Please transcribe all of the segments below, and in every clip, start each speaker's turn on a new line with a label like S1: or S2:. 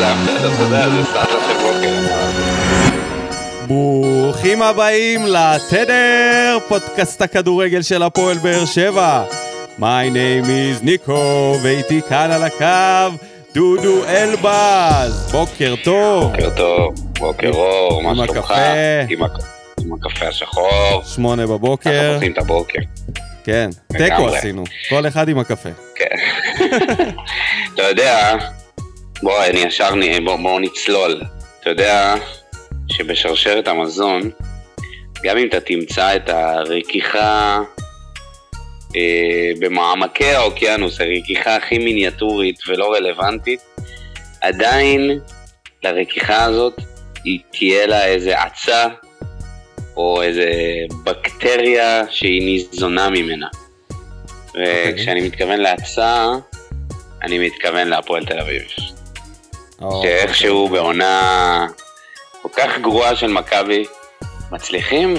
S1: בסדר, זה של בוקר.
S2: ברוכים הבאים לתדר, פודקאסט הכדורגל של הפועל באר שבע. My name is ניקו, ואיתי כאן על הקו, דודו אלבז. בוקר טוב.
S1: בוקר טוב, בוקר אור, מה שלומך?
S2: הקפה.
S1: עם הק- עם הקפה השחור.
S2: שמונה
S1: אנחנו
S2: בבוקר.
S1: עושים את הבוקר.
S2: כן. תיקו עשינו. כל אחד עם הקפה.
S1: כן. אתה יודע, בוא, אני ישר, בוא, בוא נצלול. אתה יודע שבשרשרת המזון, גם אם אתה תמצא את הרכיכה אה, במעמקי האוקיינוס, הרכיכה הכי מיניאטורית ולא רלוונטית, עדיין לרכיכה הזאת היא תהיה לה איזה עצה או איזה בקטריה שהיא ניזונה ממנה. וכשאני מתכוון להצעה, אני מתכוון להפועל תל אביב.
S2: או,
S1: שאיכשהו בעונה כל כך גרועה של מכבי, מצליחים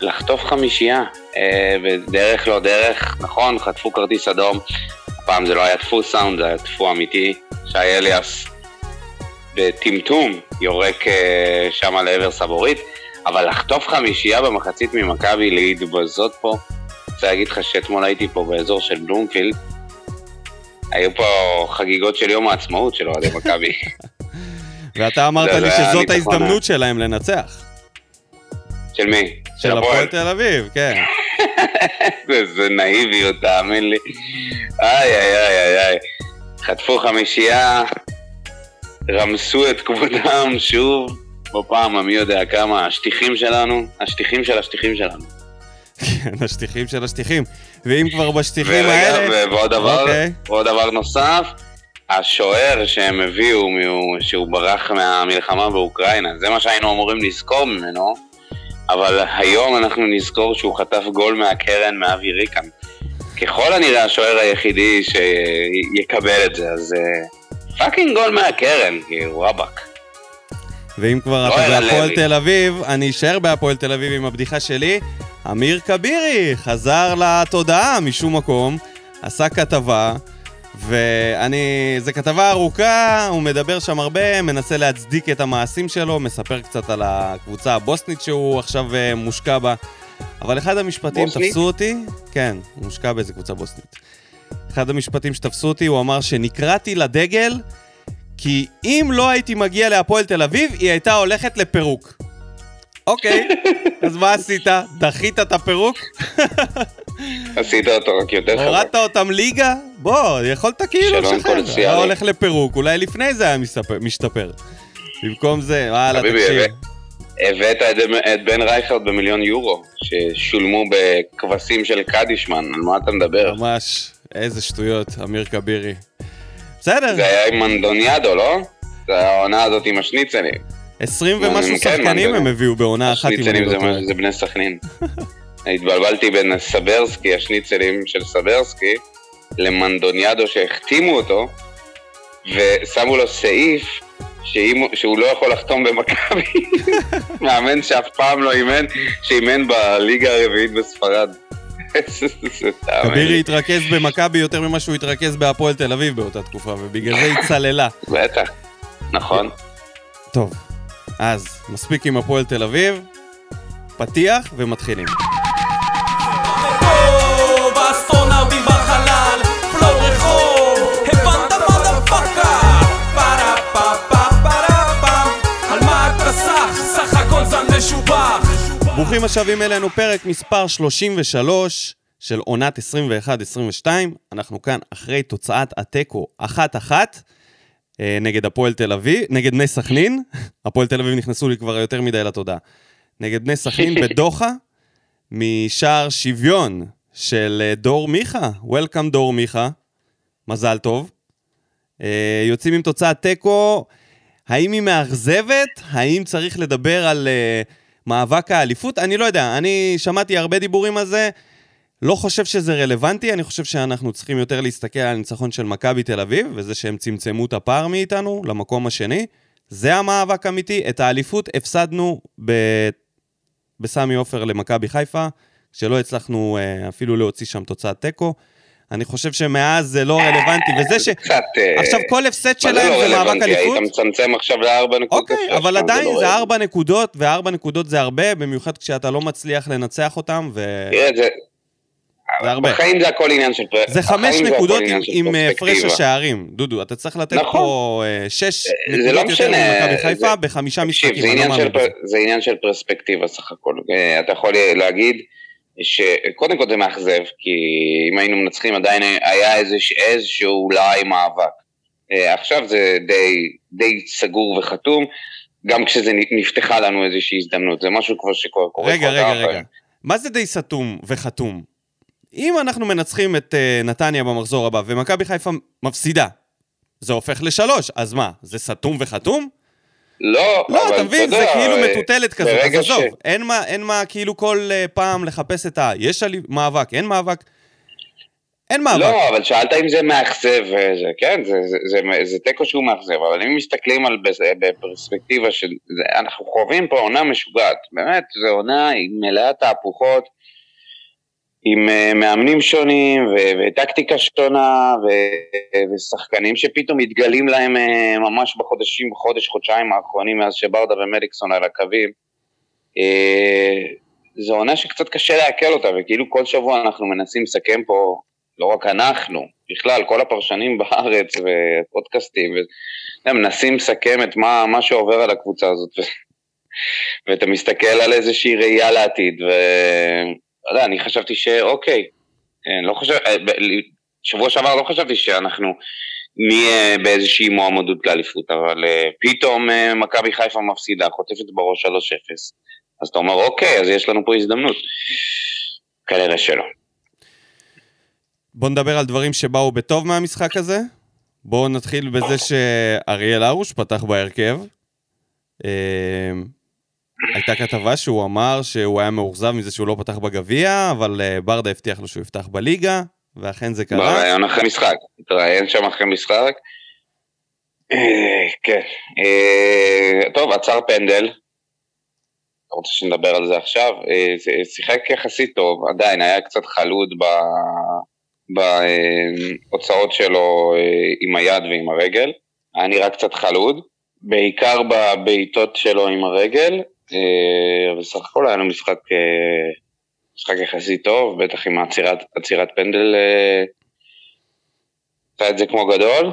S1: לחטוף חמישייה. אה, בדרך לא דרך, נכון, חטפו כרטיס אדום. הפעם זה לא היה דפוס סאונד, זה היה דפו אמיתי. שי אליאס בטמטום יורק אה, שם לעבר סבורית, אבל לחטוף חמישייה במחצית ממכבי, להתבזות פה. רוצה להגיד לך שאתמול הייתי פה באזור של בלומפילד, היו פה חגיגות של יום העצמאות של אוהדי מכבי.
S2: ואתה אמרת
S1: זה-
S2: לי שזאת ההזדמנות שלהם לנצח.
S1: של מי?
S2: של הפועל תל אביב, כן.
S1: איזה נאיביות, תאמין לי. איי, איי, איי, איי, איי. חטפו חמישייה, רמסו את כבודם שוב, בפעם המי יודע כמה, השטיחים שלנו, השטיחים של השטיחים שלנו.
S2: כן, השטיחים של השטיחים. ואם כבר בשטיחים האלה...
S1: ועוד דבר,
S2: אוקיי.
S1: ועוד דבר נוסף, השוער שהם הביאו, הוא- שהוא ברח מהמלחמה באוקראינה, זה מה שהיינו אמורים לזכור ממנו, אבל היום אנחנו נזכור שהוא חטף גול מהקרן מאבי ריקן. ככל הנראה השוער היחידי שיקבל את זה, אז אה, fucking גול מהקרן, כאילו, רבאק.
S2: ואם כבר
S1: לא
S2: אתה בהפועל. תל אביב, אני אשאר בהפועל תל אביב עם הבדיחה שלי. אמיר כבירי חזר לתודעה משום מקום, עשה כתבה, ואני... זו כתבה ארוכה, הוא מדבר שם הרבה, מנסה להצדיק את המעשים שלו, מספר קצת על הקבוצה הבוסנית שהוא עכשיו אה, מושקע בה. אבל אחד המשפטים
S1: בוסנית?
S2: תפסו אותי, כן, הוא מושקע באיזה קבוצה בוסנית. אחד המשפטים שתפסו אותי, הוא אמר שנקראתי לדגל כי אם לא הייתי מגיע להפועל תל אביב, היא הייתה הולכת לפירוק. אוקיי, אז מה עשית? דחית את הפירוק?
S1: עשית אותו רק יותר חזק.
S2: הורדת אותם ליגה? בוא, יכולת כאילו לשחרר. היה הולך לפירוק, אולי לפני זה היה משתפר. במקום זה, וואלה, תקשיב.
S1: הבאת את, את בן רייכרד במיליון יורו, ששולמו בכבשים של קדישמן, על מה אתה מדבר?
S2: ממש, איזה שטויות, אמיר כבירי. בסדר,
S1: זה היה עם מנדוניאדו, לא? זה העונה הזאת עם השניצלים.
S2: 20
S1: כן,
S2: ומשהו שחקנים
S1: מה,
S2: הם הביאו בעונה אחת, אם אני לא
S1: זה, בני סכנין. התבלבלתי בין סברסקי, השניצלים של סברסקי, למנדוניאדו שהחתימו אותו, ושמו לו סעיף שאם, שהוא לא יכול לחתום במכבי. מאמן שאף פעם לא אימן, שאימן בליגה הרביעית בספרד.
S2: כבירי התרכז במכבי יותר ממה שהוא התרכז בהפועל תל אביב באותה תקופה, ובגלל זה היא צללה.
S1: בטח, נכון.
S2: טוב, אז מספיק עם הפועל תל אביב, פתיח ומתחילים. ברוכים השבים אלינו, פרק מספר 33 של עונת 21-22. אנחנו כאן אחרי תוצאת התיקו 1-1 אה, נגד הפועל תל אביב, נגד בני סכנין. הפועל תל אביב נכנסו לי כבר יותר מדי לתודעה. נגד בני סכנין בדוחה, משער שוויון של אה, דור מיכה. Welcome דור מיכה, מזל טוב. אה, יוצאים עם תוצאת תיקו, האם היא מאכזבת? האם צריך לדבר על uh, מאבק האליפות? אני לא יודע, אני שמעתי הרבה דיבורים על זה, לא חושב שזה רלוונטי, אני חושב שאנחנו צריכים יותר להסתכל על הניצחון של מכבי תל אביב, וזה שהם צמצמו את הפער מאיתנו למקום השני. זה המאבק האמיתי. את האליפות הפסדנו ב... בסמי עופר למכבי חיפה, שלא הצלחנו uh, אפילו להוציא שם תוצאת תיקו. אני חושב שמאז זה לא רלוונטי, וזה ש...
S1: קצת... אה,
S2: עכשיו כל הפסד
S1: מה
S2: שלהם
S1: לא
S2: זה מאבק? אליפות?
S1: היית מצמצם עכשיו לארבע נקודות.
S2: אוקיי, אבל עדיין זה ארבע נקודות, וארבע נקודות זה הרבה, במיוחד כשאתה לא מצליח לנצח אותם, ו...
S1: תראה, זה...
S2: הרבה.
S1: בחיים זה הכל עניין של... פר-
S2: זה חמש נקודות עם- אה, הפרש
S1: פרספקטיבה.
S2: השערים, דודו, אתה צריך לתת
S1: נכון.
S2: פה אה, שש נקודות
S1: לא
S2: יותר ממכבי חיפה
S1: זה-
S2: בחמישה משחקים,
S1: זה
S2: לא
S1: עניין של. זה עניין של פרספקטיבה סך הכל. אה, אתה יכול להגיד שקודם כל זה מאכזב, כי אם היינו מנצחים עדיין היה איזוש- איזשהו אולי מאבק. אה, עכשיו זה די, די סגור וחתום, גם כשזה נפתחה לנו איזושהי הזדמנות, זה משהו כבר שקורה קורה
S2: רגע, רגע, רגע. מה זה די סתום וחתום? אם אנחנו מנצחים את אה, נתניה במחזור הבא ומכבי חיפה מפסידה, זה הופך לשלוש, אז מה, זה סתום וחתום?
S1: לא,
S2: לא,
S1: אבל
S2: אתה מבין, זה כאילו
S1: אה,
S2: מטוטלת כזאת, אז עזוב,
S1: ש-
S2: אין מה, אין מה כאילו כל אה, פעם לחפש את ה... יש עלי... מאבק, אין מאבק. אין מאבק.
S1: לא, אבל שאלת אם זה מאכזב, וזה, כן, זה, זה, זה, זה תיקו שהוא מאכזב, אבל אם מסתכלים על בפרספקטיבה של, זה, אנחנו חווים פה עונה משוגעת, באמת, זו עונה מלאה תהפוכות, עם uh, מאמנים שונים, ו- וטקטיקה שונה, ו- ושחקנים שפתאום מתגלים להם uh, ממש בחודשים, בחודש, חודשיים האחרונים, מאז שברדה ומליקסון על הקווים. Uh, זו עונה שקצת קשה לעכל אותה, וכאילו כל שבוע אנחנו מנסים לסכם פה לא רק אנחנו, בכלל, כל הפרשנים בארץ ופודקאסטים, ו- מנסים לסכם את מה, מה שעובר על הקבוצה הזאת, ו- ואתה מסתכל על איזושהי ראייה לעתיד, ולא יודע, אני חשבתי שאוקיי, אני לא חושב, אה, שבוע שעבר לא חשבתי שאנחנו נהיה באיזושהי מועמדות לאליפות, אבל אה, פתאום אה, מכבי חיפה מפסידה, חוטפת בראש 3-0, אז אתה אומר, אוקיי, אז יש לנו פה הזדמנות. כנראה שלא.
S2: בוא נדבר על דברים שבאו בטוב מהמשחק הזה. בואו נתחיל בזה שאריאל הרוש פתח בהרכב. הייתה כתבה שהוא אמר שהוא היה מאוכזב מזה שהוא לא פתח בגביע, אבל אה, ברדה הבטיח לו שהוא יפתח בליגה, ואכן זה קרה.
S1: בראיון אחרי משחק, התראיין שם אחרי משחק. אה, כן. אה, טוב, עצר פנדל. אתה רוצה שנדבר על זה עכשיו? שיחק יחסית טוב, עדיין היה קצת חלוד בהוצאות שלו עם היד ועם הרגל. היה נראה קצת חלוד, בעיקר בבעיטות שלו עם הרגל, אבל סך הכל היה לו משחק אה, משחק יחסית טוב, בטח עם עצירת, פנדל, אה, עשה את זה כמו גדול.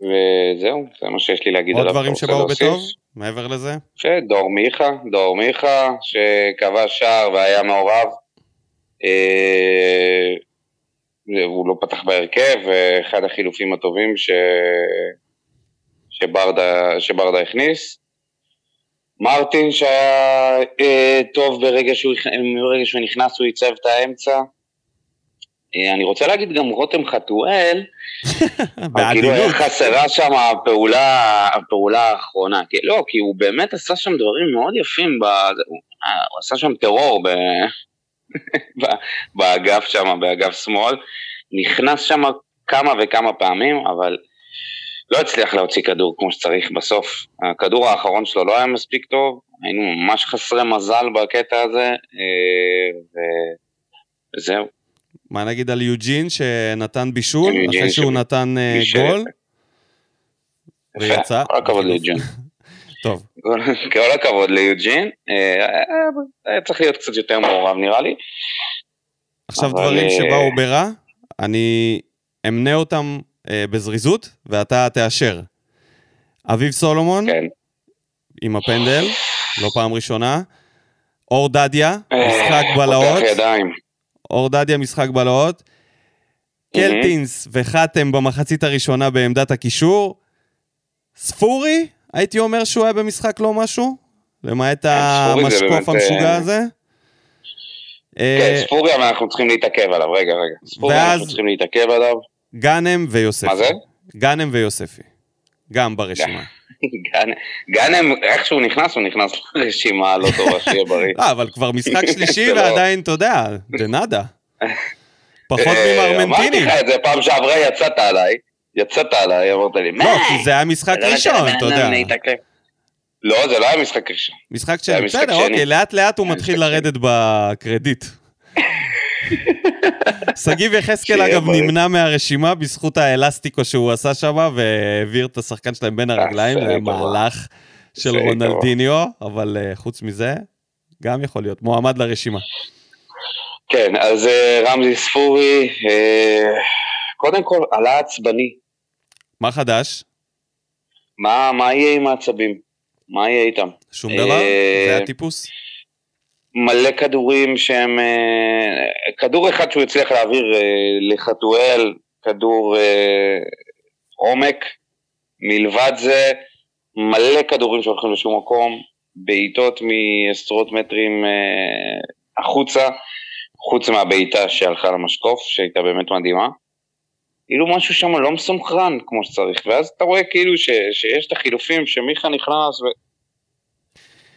S1: וזהו, זה מה שיש לי להגיד
S2: עוד
S1: עליו.
S2: דברים
S1: אתה רוצה
S2: שבאו? בטוב, מעבר לזה?
S1: שדור מיכה, דור מיכה, שכבש שער והיה מעורב. אה, הוא לא פתח בהרכב, ואחד החילופים הטובים ש... שברדה, שברדה הכניס. מרטין שהיה אה, טוב ברגע שהוא, ברגע שהוא נכנס, הוא עיצב את האמצע. אה, אני רוצה להגיד גם רותם חתואל, אבל כאילו היה. חסרה שם הפעולה, הפעולה האחרונה. כי, לא, כי הוא באמת עשה שם דברים מאוד יפים, ב, הוא, הוא עשה שם טרור ב, ב, באגף שם, באגף שמאל. נכנס שם כמה וכמה פעמים, אבל לא הצליח להוציא כדור כמו שצריך בסוף. הכדור האחרון שלו לא היה מספיק טוב, היינו ממש חסרי מזל בקטע הזה, אה, וזהו.
S2: מה נגיד על יוג'ין שנתן בישול, אחרי שהוא נתן אה, גול, ויצא.
S1: כל הכבוד ליוג'ין.
S2: טוב,
S1: כל- הכבוד ליוג'ין, אה, היה צריך להיות קצת יותר מעורב נראה לי.
S2: עכשיו דברים
S1: אה,
S2: שבאו ברע, אני אמנה אותם אה, בזריזות, ואתה תאשר. אביב סולומון,
S1: כן.
S2: עם הפנדל, לא פעם ראשונה. אור דדיה,
S1: אה,
S2: משחק בלהות. אור דדיה, משחק בלהות. קלטינס וחתם במחצית הראשונה בעמדת הקישור. ספורי, הייתי אומר שהוא היה במשחק לא משהו, למעט
S1: כן,
S2: המשקוף המשוגע
S1: אה,
S2: הזה.
S1: כן,
S2: אה,
S1: ספורי אבל אנחנו צריכים להתעכב עליו, רגע, רגע. ספורי אנחנו צריכים להתעכב עליו.
S2: גאנם ויוספי.
S1: מה זה?
S2: גאנם ויוספי. גם ברשימה.
S1: גאנם- איך שהוא נכנס, הוא נכנס לרשימה לא טובה, שיהיה בריא.
S2: לא, אבל כבר משחק שלישי
S1: זה לא-
S2: ועדיין, אתה יודע, דנאדה. פחות
S1: אה, אמרתי
S2: ממרמנטיני.
S1: לך את זה פעם שעברה, יצאת עליי. יצאת עליי, אמרת לי, מה?
S2: לא, כי זה היה משחק ראשון, אתה יודע.
S1: לא, זה לא היה משחק ראשון.
S2: משחק
S1: זה
S2: שני. בסדר. אוקיי, לאט לאט הוא מתחיל לרדת בקרדיט. שגיב יחזקאל אגב. נמנע מהרשימה בזכות האלסטיקו שהוא עשה שם והעביר את השחקן שלהם בין הרגליים,
S1: זה
S2: זה היה
S1: טובה.
S2: מהלך של רונלדיניו, אבל אה, חוץ מזה, גם יכול להיות מועמד לרשימה.
S1: כן, אז אה, רמזי ספורי, אה, קודם כל, עלה עצבני.
S2: מה חדש?
S1: מה, מה יהיה עם העצבים? מה יהיה איתם?
S2: שום
S1: אה,
S2: דבר? זה הטיפוס?
S1: מלא כדורים שהם... אה, כדור אחד שהוא הצליח להעביר אה, לחתואל, כדור אה, עומק. מלבד זה, מלא כדורים שהולכים לשום מקום, בעיטות מעשרות מטרים החוצה, חוץ מהבעיטה שהלכה למשקוף, שהייתה באמת מדהימה. כאילו משהו שם לא מסונכרן כמו שצריך, ואז אתה רואה כאילו ש, שיש את החילופים שמיכה נכנס, ו...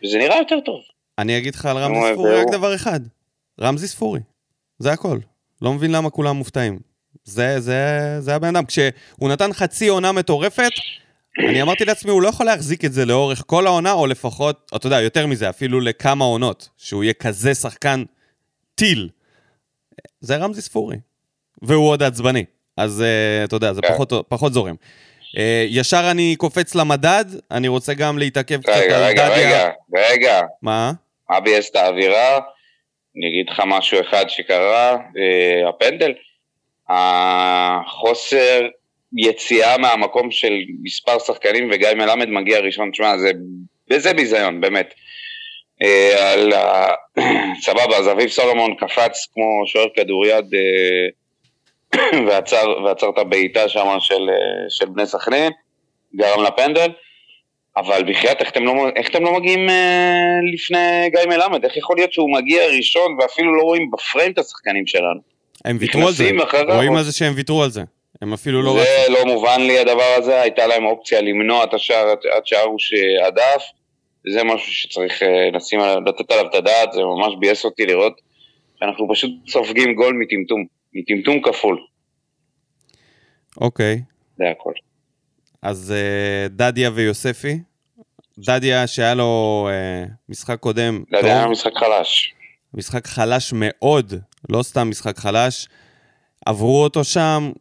S1: וזה נראה יותר טוב.
S2: אני אגיד לך על רמזי
S1: נו,
S2: ספורי רק דבר אחד, רמזי ספורי, זה הכל. לא מבין למה כולם מופתעים. זה, זה, זה הבן אדם. כשהוא נתן חצי עונה מטורפת, אני אמרתי לעצמי, הוא לא יכול להחזיק את זה לאורך כל העונה, או לפחות, אתה יודע, יותר מזה, אפילו לכמה עונות, שהוא יהיה כזה שחקן טיל. זה רמזי ספורי. והוא עוד עצבני. אז uh, אתה יודע, זה
S1: כן.
S2: פחות, פחות זורם. Uh, ישר אני קופץ למדד, אני רוצה גם להתעכב קצת
S1: רגע,
S2: על
S1: רגע,
S2: דדיה.
S1: רגע, רגע,
S2: מה?
S1: מה ביאס את האווירה? אני אגיד לך משהו אחד שקרה, אה, הפנדל. החוסר יציאה מהמקום של מספר שחקנים וגיא מלמד מגיע ראשון, תשמע, זה, וזה ביזיון, באמת. אה, על ה... סבבה, אז אביב סולומון קפץ כמו שוער כדוריד אה, ועצר, ועצר את הבעיטה שם של, אה, של בני סכנין, גרם לפנדל. אבל בחייאת, איך לא, איך אתם לא מגיעים אה, לפני גיא מלמד? איך יכול להיות שהוא מגיע ראשון ואפילו לא רואים בפריים את השחקנים שלנו?
S2: הם ויתרו על זה. רואים על זה שהם ויתרו על זה. הם אפילו לא רצו.
S1: זה לא מובן לי הדבר הזה, הייתה להם אופציה למנוע את השער עד- עד שהרוש אה, הדף, זה משהו שצריך אה, לשים, עליו- לתת עליו את הדעת, זה ממש ביאס אותי לראות שאנחנו פשוט סופגים גול מטמטום, מטמטום כפול,
S2: אוקיי.
S1: זה הכל.
S2: אז אה, דדיה ויוספי. דדיה שהיה לו אה, משחק קודם
S1: זה היה משחק חלש.
S2: משחק חלש מאוד, לא סתם משחק חלש. עברו אותו שם,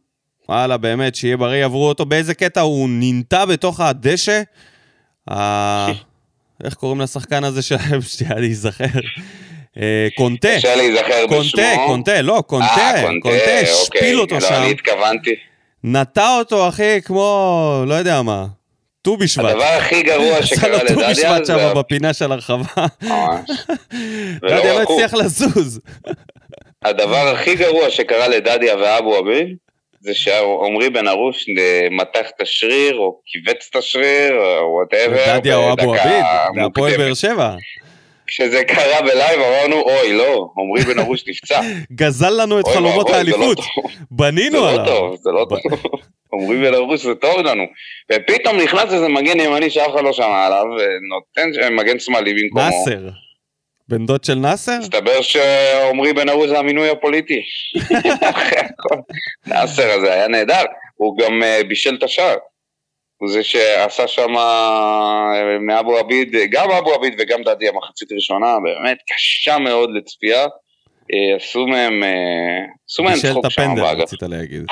S2: וואלה, באמת, שיהיה בריא, עברו אותו. באיזה קטע הוא נינטע בתוך הדשא? ה... איך קוראים לשחקן הזה שלהם? שנייה. אה, קונטה.
S1: קשה להיזכר בשמו.
S2: קונטה, קונטה, לא, קונטה,
S1: אה,
S2: קונטה, השפיל
S1: אוקיי.
S2: אותו
S1: לא,
S2: שם,
S1: אני התכוונתי.
S2: נטע אותו, אחי, כמו, לא יודע מה, ט"ו בשבט.
S1: הדבר הכי גרוע
S2: עשה
S1: שקרה
S2: לו ט"ו
S1: לדדיה
S2: בשבט
S1: זה...
S2: שם בפינה של הרחבה.
S1: ממש.
S2: דדיה לא
S1: הוא.
S2: הצליח לזוז.
S1: הדבר הכי גרוע שקרה לדדיה ואבו עביד, זה שעמרי בן ארוש אה, מתח את השריר, או כיווץ את השריר, או whatever.
S2: דדיה או אבו עביד, והפועל באר שבע.
S1: כשזה קרה בלייב אמרנו, אוי, לא, עמרי בן ארוש נפצע.
S2: גזל לנו את חלומות
S1: זה לא
S2: האליפות.
S1: טוב. זה
S2: בנינו
S1: לא
S2: עליו.
S1: טוב, זה לא טוב. עמרי בן ארוש זה טוב לנו. ופתאום נכנס איזה מגן ימני שאף אחד לא שמע עליו, ונותן מגן שמאלי במקומו.
S2: נאסר. בן דוד של נאסר?
S1: מסתבר שעמרי בן ארוש זה המינוי הפוליטי. נאסר הזה היה נהדר, הוא גם אה, בישל את השער. הוא זה שעשה שם אה, מאבו עביד, גם אבו עביד וגם דדיה מחצית ראשונה, באמת קשה מאוד לצפייה. אה, עשו מהם, אה, עשו מהם
S2: בישל את
S1: צחוק שם
S2: הפנדל,
S1: באגף.
S2: רצית להגיד.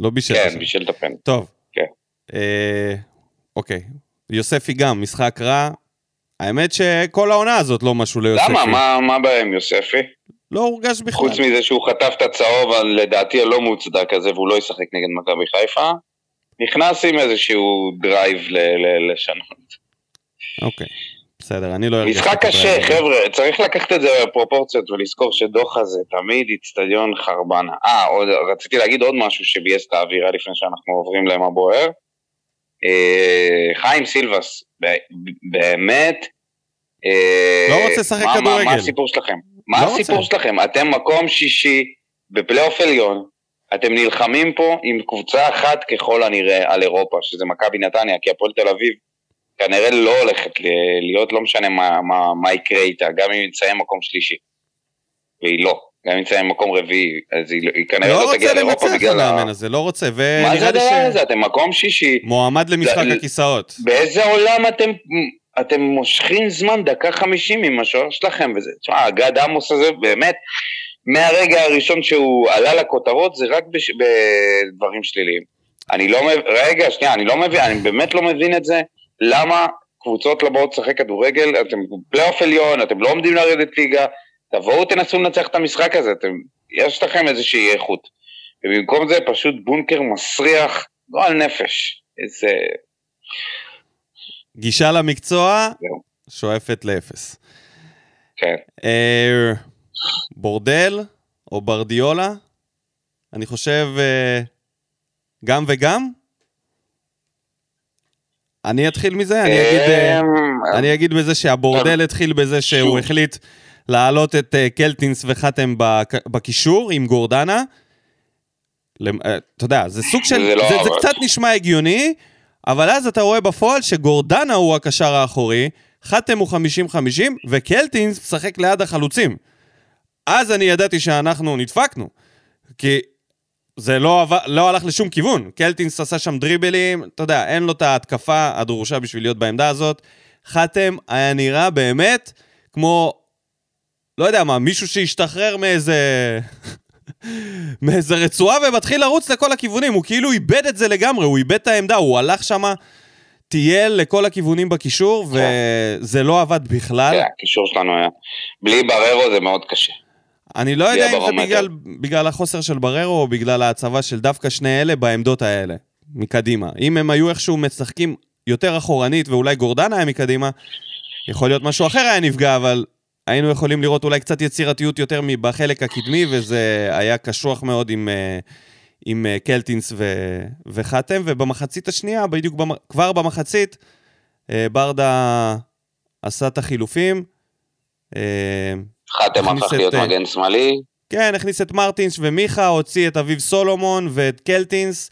S2: לא בישל את
S1: כן,
S2: השם.
S1: בישל את הפנדל.
S2: טוב.
S1: כן.
S2: אה, אוקיי. יוספי גם, משחק רע. האמת שכל העונה הזאת לא משהו ליוספי.
S1: למה? מה- מה עם יוספי?
S2: לא הורגש בכלל.
S1: חוץ מזה שהוא חטף את הצהוב לדעתי הלא מוצדק הזה והוא לא ישחק נגד מכבי חיפה, נכנס עם איזשהו דרייב ל- ל- לשנות.
S2: אוקיי. בסדר, אני לא הרגשתי...
S1: משחק קשה. חבר'ה, צריך לקחת את זה בפרופורציות ולזכור שדוחה זה תמיד איצטדיון חרבנה. אה, רציתי להגיד עוד משהו שביאס את האווירה לפני שאנחנו עוברים למה בוער. אה, חיים סילבס, ב- באמת, אה,
S2: לא רוצה לשחק
S1: מה- מה-
S2: כדורגל.
S1: מה הסיפור שלכם? מה
S2: לא
S1: הסיפור
S2: רוצה.
S1: שלכם? אתם מקום שישי בפלייאוף עליון, אתם נלחמים פה עם קבוצה אחת ככל הנראה על אירופה, שזה מכבי נתניה, כי הפועל תל אביב כנראה לא הולכת ל- להיות, לא משנה מה, מה, מה יקרה איתה, גם אם היא תסיים מקום שלישי. והיא לא, גם אם תסיים מקום רביעי, אז היא, היא כנראה
S2: לא
S1: לא, תגיע
S2: רוצה
S1: לאירופה
S2: לנצח
S1: בגלל ה...
S2: המאמן הזה, לא רוצה.
S1: מה זה
S2: ונראה לי
S1: הדבר הזה?
S2: ש...
S1: אתם מקום שישי,
S2: מועמד למשחק
S1: זה-
S2: הכיסאות.
S1: באיזה עולם אתם, אתם מושכים זמן דקה חמישים עם השוער שלכם וזה, תשמע, גד עמוס הזה באמת, מהרגע הראשון שהוא עלה לכותרות זה רק בש... בדברים שליליים. אני לא מבין, רגע, שנייה, אני לא מבין, אני באמת לא מבין את זה, למה קבוצות לא באות לשחק כדורגל, אתם פלייאוף עליון, אתם לא עומדים לרדת ליגה, תבואו תנסו לנצח את המשחק הזה, אתם, יש לכם איזושהי איכות. ובמקום זה פשוט בונקר מסריח, לא על נפש. איזה...
S2: גישה למקצוע
S1: זהו.
S2: שואפת לאפס.
S1: כן.
S2: אה, בורדל או ברדיולה? אני חושב אה, גם וגם. אני אתחיל מזה, אני אגיד, אה, אני אגיד בזה שהבורדל התחיל בזה שהוא. החליט להעלות את אה, קלטינס וחתם בק- בקישור עם גורדנה. אה, אתה יודע, זה סוג של,
S1: זה לא
S2: זה, זה. קצת נשמע הגיוני, אבל אז אתה רואה בפועל שגורדנה הוא הקשר האחורי, חתם הוא 50-50, וקלטינס משחק ליד החלוצים. אז אני ידעתי שאנחנו נדפקנו, כי זה לא, לא הלך לשום כיוון. קלטינס עשה שם דריבלים, אתה יודע, אין לו את ההתקפה הדרושה בשביל להיות בעמדה הזאת. חתם היה נראה באמת כמו, לא יודע מה, מישהו שהשתחרר מאיזה... מאיזה רצועה ומתחיל לרוץ לכל הכיוונים, הוא כאילו איבד את זה לגמרי, הוא איבד את העמדה, הוא הלך שמה, טייל לכל הכיוונים בקישור, וזה לא עבד בכלל.
S1: כן, הקישור שלנו היה... בלי בררו זה מאוד קשה.
S2: אני לא יודע אם זה. בגלל, בגלל החוסר של בררו או בגלל ההצבה של דווקא שני אלה בעמדות האלה, מקדימה. אם הם היו איכשהו משחקים יותר אחורנית ואולי גורדנה היה מקדימה, יכול להיות משהו אחר היה נפגע, אבל היינו יכולים לראות אולי קצת יצירתיות יותר בחלק הקדמי, וזה היה קשוח מאוד עם, אה, עם אה, קלטינס ו, וחתם, ובמחצית השנייה, בדיוק במ, כבר במחצית, אה, ברדה עשה את החילופים.
S1: חתם הפך להיות
S2: אה,
S1: מגן שמאלי,
S2: כן, הכניס את מרטינס ומיכה, הוציא את אביב סולומון ואת קלטינס.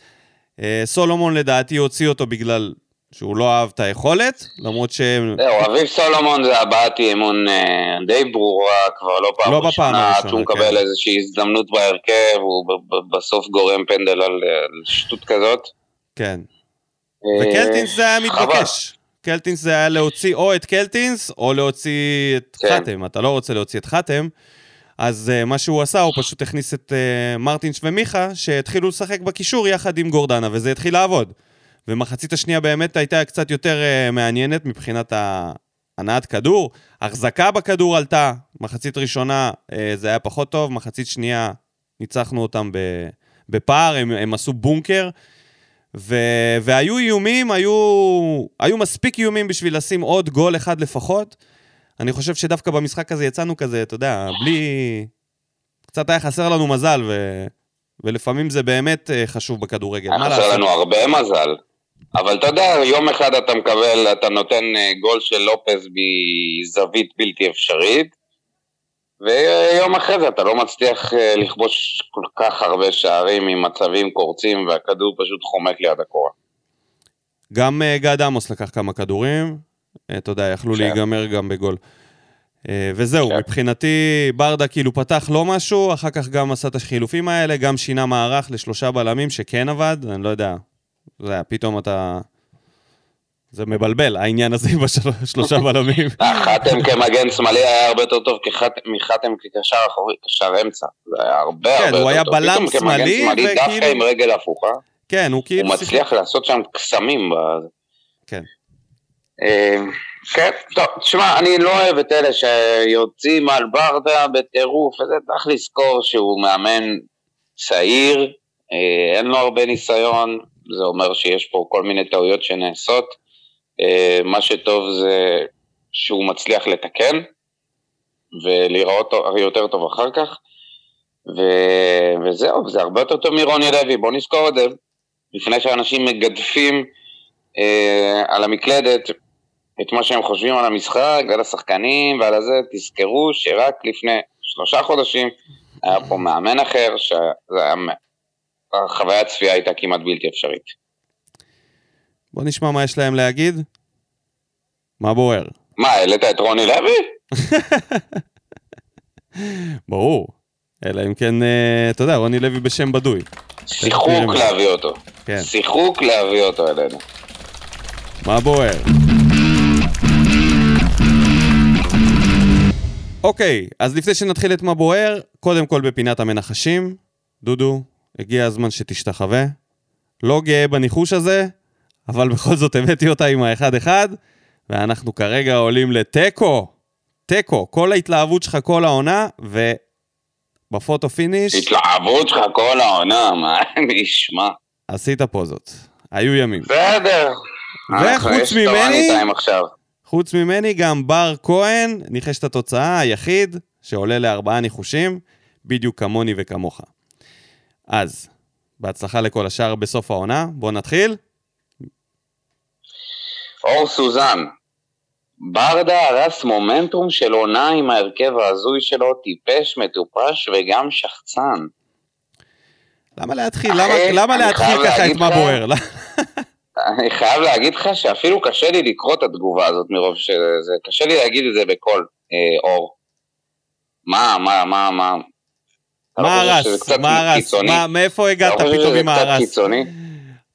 S2: אה, סולומון לדעתי הוציא אותו בגלל שהוא לא אהב את היכולת, למרות ש...
S1: זהו, אביב סולומון זה הבעת אי אמון אה, די ברורה, כבר לא פעם
S2: לא
S1: ראשונה, עד שהוא
S2: כן.
S1: מקבל איזושהי הזדמנות בהרכב, הוא בסוף גורם פנדל על שטות כזאת.
S2: כן. וקלטינס זה היה. מתבקש. קלטינס זה היה להוציא או את קלטינס, או להוציא את
S1: כן.
S2: חתם. אתה לא רוצה להוציא את חתם. אז uh, מה שהוא עשה, הוא פשוט הכניס את uh, מרטינס ומיכה, שהתחילו לשחק בקישור יחד עם גורדנה, וזה התחיל לעבוד. ומחצית השנייה באמת הייתה קצת יותר uh, מעניינת מבחינת הנעת כדור. החזקה בכדור עלתה, מחצית ראשונה uh, זה היה פחות טוב, מחצית שנייה ניצחנו אותם בפער, הם, הם עשו בונקר. ו... והיו איומים, היו... היו מספיק איומים בשביל לשים עוד גול אחד לפחות. אני חושב שדווקא במשחק הזה יצאנו כזה, אתה יודע, בלי... קצת היה חסר לנו מזל, ו... ולפעמים זה באמת אה, חשוב בכדורגל.
S1: היה חסר? לנו הרבה מזל. אבל אתה יודע, יום אחד אתה מקבל, אתה נותן אה, גול של לופז מזווית בלתי אפשרית, ויום אחרי זה אתה לא מצליח אה, לכבוש כל כך הרבה שערים עם מצבים קורצים, והכדור פשוט חומק ליד הקורה.
S2: גם אה, גד עמוס לקח כמה כדורים, אה, אתה יודע, יכלו
S1: כן.
S2: להיגמר גם בגול. וזהו,
S1: כן.
S2: מבחינתי ברדה כאילו פתח לא משהו, אחר כך גם עשה את החילופים האלה, גם שינה מערך לשלושה בלמים שכן עבד, אני לא יודע, זה היה, פתאום אתה... זה מבלבל, העניין הזה עם השלושה בלמים.
S1: חתם כמגן שמאלי היה הרבה יותר טוב מחתם כקשר אחורי, קשר אמצע. זה היה הרבה
S2: כן,
S1: הרבה יותר טוב.
S2: הוא היה בלם
S1: פתאום כמגן
S2: שמאלי,
S1: דווקא עם רגל הפוכה,
S2: כן, הוא כאילו...
S1: הוא מצליח לעשות שם קסמים.
S2: כן.
S1: אה, כן, טוב, תשמע, אני לא אוהב את אלה שיוצאים על ברדה בטירוף, וזה צריך לזכור שהוא מאמן צעיר, אה, אין לו הרבה ניסיון, זה אומר שיש פה כל מיני טעויות שנעשות. אה, מה שטוב זה שהוא מצליח לתקן, ולהיראות יותר טוב אחר כך, ו... וזהו, זה הרבה יותר טוב מרוני לוי, בואו נזכור את זה, לפני שאנשים מגדפים אה, על המקלדת את מה שהם חושבים על המשחק ועל השחקנים ועל הזה, תזכרו שרק לפני שלושה חודשים היה פה מאמן אחר, שזה היה... החוויית צפייה הייתה כמעט בלתי אפשרית.
S2: בוא נשמע מה יש להם להגיד. מה בוער?
S1: מה, העלית את רוני לוי?
S2: ברור. אלא אם כן, אה, אתה יודע, רוני לוי בשם בדוי.
S1: שיחוק. להביא אותו.
S2: כן.
S1: שיחוק להביא אותו אלינו.
S2: מה בוער? אוקיי, אז לפני שנתחיל את מה בוער, קודם כל בפינת המנחשים. דודו, הגיע הזמן שתשתחווה. לא גאה בניחוש הזה, אבל בכל זאת הבאתי אותה עם האחד-אחד, ואנחנו כרגע עולים לתיקו. תיקו, כל ההתלהבות שלך כל העונה, ובפוטו פיניש
S1: התלהבות שלך כל העונה, מה נשמע?
S2: עשית פוזות. היו ימים.
S1: בסדר.
S2: וחוץ ממני-. חוץ ממני, גם בר כהן ניחש את התוצאה, היחיד שעולה לארבעה ניחושים, בדיוק כמוני וכמוך. אז, בהצלחה לכל השאר בסוף העונה, בואו נתחיל.
S1: אור סוזן, ברדה הרס מומנטום של עונה עם ההרכב ההזוי שלו, טיפש, מטופש וגם שחצן.
S2: למה להתחיל? למה, למה
S1: אני
S2: להתחיל ככה את מה בוער?
S1: אני חייב להגיד לך שאפילו קשה לי לקרוא את התגובה הזאת מרוב שזה, קשה לי להגיד את זה בקול, אה, אור. מה, מה, מה, מה? לא
S2: מה הרס? מה הרס? מאיפה
S1: לא
S2: הגעת פתאום עם ההרס?
S1: קיצוני?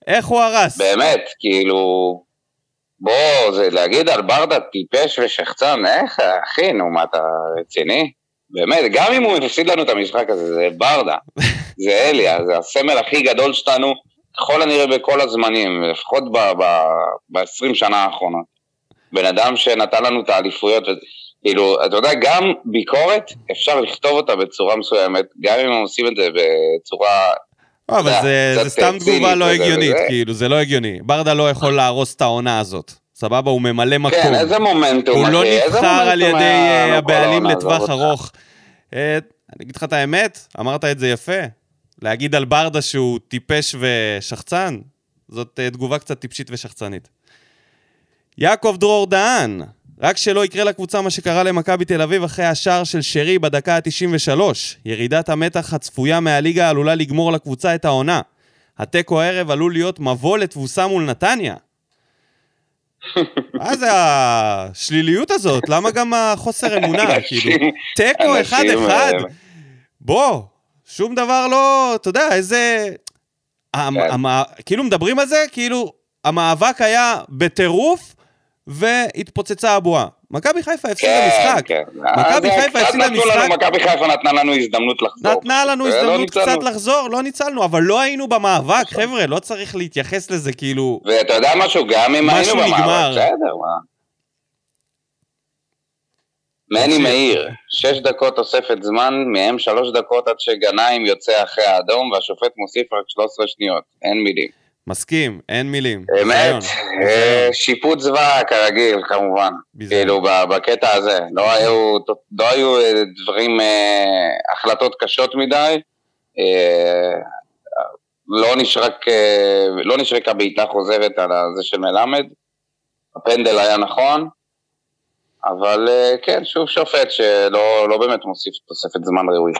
S2: איך הוא הרס?
S1: באמת, כאילו... בוא, זה להגיד על ברדה טיפש ושחצן, איך, אחי, נו, מה, אתה רציני? באמת, גם אם הוא הפסיד לנו את המשחק הזה, זה ברדה. זה אליה, זה הסמל הכי גדול שלנו, ככל הנראה בכל הזמנים, לפחות ב-20 שנה האחרונות. בן אדם שנתן לנו את האליפויות, כאילו, אתה יודע, גם ביקורת, אפשר לכתוב אותה בצורה מסוימת, גם אם הם עושים את זה בצורה
S2: אבל
S1: אתה יודע,
S2: זה- סתם תגובה לא הגיונית. כאילו, זה לא הגיוני. ברדה לא יכול להרוס את העונה הזאת. סבבה? הוא ממלא מקום.
S1: כן, איזה מומנטום,
S2: הוא לא נבחר על ידי אה, הבעלים לטווח. ארוך. אה, אני אגיד לך את האמת, אמרת את זה יפה. להגיד על ברדה שהוא טיפש ושחצן, זאת אה, תגובה קצת טיפשית ושחצנית. יעקב דרור דהן, רק שלא יקרה לקבוצה מה שקרה למכבי תל אביב אחרי השער של שרי בדקה ה-93. ירידת המתח הצפויה מהליגה עלולה לגמור לקבוצה את העונה. התיקו הערב עלול להיות מבוא לתבוסה מול נתניה. מה זה השליליות הזאת? למה גם החוסר אמונה? כאילו, תיקו אחד-אחד. בוא, שום דבר לא, אתה יודע, איזה... המ-
S1: כן.
S2: המ- כאילו מדברים על זה, כאילו המאבק היה בטירוף והתפוצצה הבועה. מכבי חיפה הפסידה
S1: כן,
S2: משחק.
S1: כן.
S2: מכבי
S1: אז
S2: חיפה הפסידה משחק.
S1: מכבי חיפה נתנה לנו הזדמנות לחזור.
S2: נתנה לנו
S1: ולא
S2: הזדמנות
S1: ניצלנו.
S2: קצת לחזור, לא ניצלנו, אבל לא היינו במאבק, חבר'ה, לא צריך להתייחס לזה כאילו...
S1: ואתה יודע משהו, גם אם היינו. במאבק, בסדר, מה? מני. מאיר, שש דקות תוספת זמן, מהם שלוש דקות עד שגנאים יוצא אחרי האדום, והשופט מוסיף רק 13 שניות. אין מילים.
S2: מסכים, אין מילים. ביזיון,
S1: אה, שיפוט זוועה כרגיל, כמובן. כאילו, בקטע הזה. לא היו, לא היו אה, דברים, אה, החלטות קשות מדי. לא נשרק, לא נשרקה בעיטה חוזרת על זה של מלמד. הפנדל היה נכון. אבל כן, שוב שופט שלא לא באמת מוסיף תוספת זמן ראוי.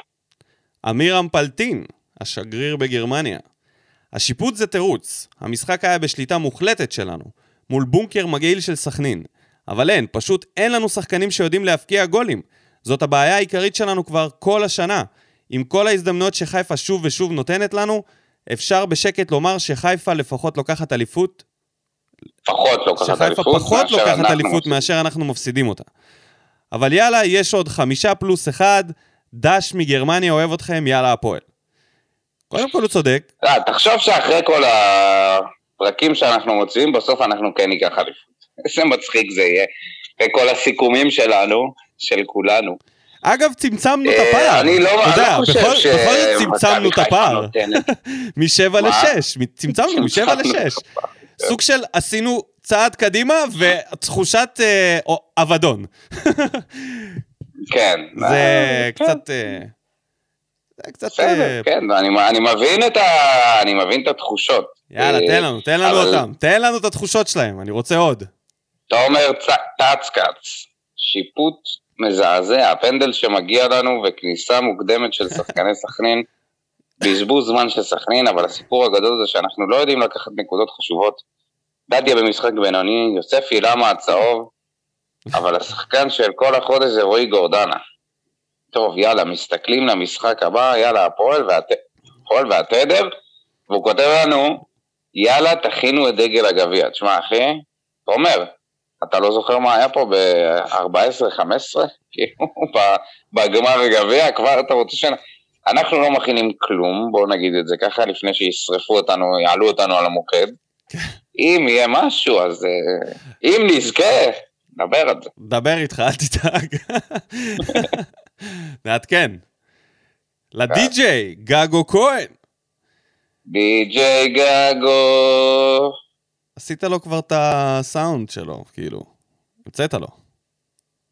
S2: אמיר אמפלטין, השגריר בגרמניה. השיפוט זה תירוץ. המשחק היה בשליטה מוחלטת שלנו, מול בונקר מגעיל של סכנין. אבל אין, פשוט אין לנו שחקנים שיודעים להבקיע גולים. זאת הבעיה העיקרית שלנו כבר כל השנה. עם כל ההזדמנויות שחיפה שוב ושוב נותנת לנו, אפשר בשקט לומר שחיפה לפחות לוקחת אליפות,
S1: פחות לוקחת
S2: שחיפה
S1: אליפות.
S2: פחות
S1: מאשר
S2: לוקחת אליפות
S1: מפסידים.
S2: מאשר אנחנו מפסידים אותה. אבל יאללה, יש עוד חמישה פלוס אחד, דש מגרמניה אוהב אתכם, יאללה הפועל. קודם כל הוא צודק,
S1: אה, תחשוב שאחרי כל הפרקים שאנחנו מוציאים, בסוף אנחנו כן ניקח אליפות. איזה מצחיק זה יהיה. אחרי כל הסיכומים שלנו, של כולנו.
S2: אגב, צמצמנו את
S1: אה,
S2: הפער.
S1: אני לא לא חושב ש...
S2: בכל זאת צמצמנו את הפער. משבע? לשש, צמצמנו משבע לשש. סוג של עשינו צעד קדימה ותחושת אה, אבדון.
S1: כן.
S2: זה
S1: אה, כן.
S2: קצת... זה קצת...
S1: בסדר, כן, אני, אני מבין את ה... אני מבין את התחושות.
S2: יאללה,
S1: אה,
S2: תן לנו, תן לנו
S1: אבל-
S2: אותם. תן לנו את התחושות שלהם, אני רוצה עוד.
S1: תומר טצקץ, שיפוט מזעזע, הפנדל שמגיע לנו וכניסה מוקדמת של שחקני סכנין, בזבוז זמן של סכנין, אבל הסיפור הגדול זה שאנחנו לא יודעים לקחת נקודות חשובות. דדיה במשחק בינוני, יוסף אילמה הצהוב, אבל השחקן של כל החודש זה רועי גורדנה. טוב, יאללה, מסתכלים למשחק הבא, יאללה, הפועל והת... הפועל והתדר, והוא כותב לנו, יאללה, תכינו את דגל הגביע. תשמע, אחי, תומר, אתה לא זוכר מה היה פה ב-14-15? כאילו, בגמר הגביע, כבר אתה רוצה ש... אנחנו לא מכינים כלום, בואו נגיד את זה ככה, לפני שישרפו אותנו, יעלו אותנו על המוקד. אם יהיה משהו, אז אה, אם נזכה, נדבר על זה.
S2: דבר איתך, אל תדאג. נעדכן. לדי-ג'יי, גגו כהן.
S1: די.ג'יי גגו.
S2: עשית לו כבר את הסאונד שלו, כאילו. המצאת לו.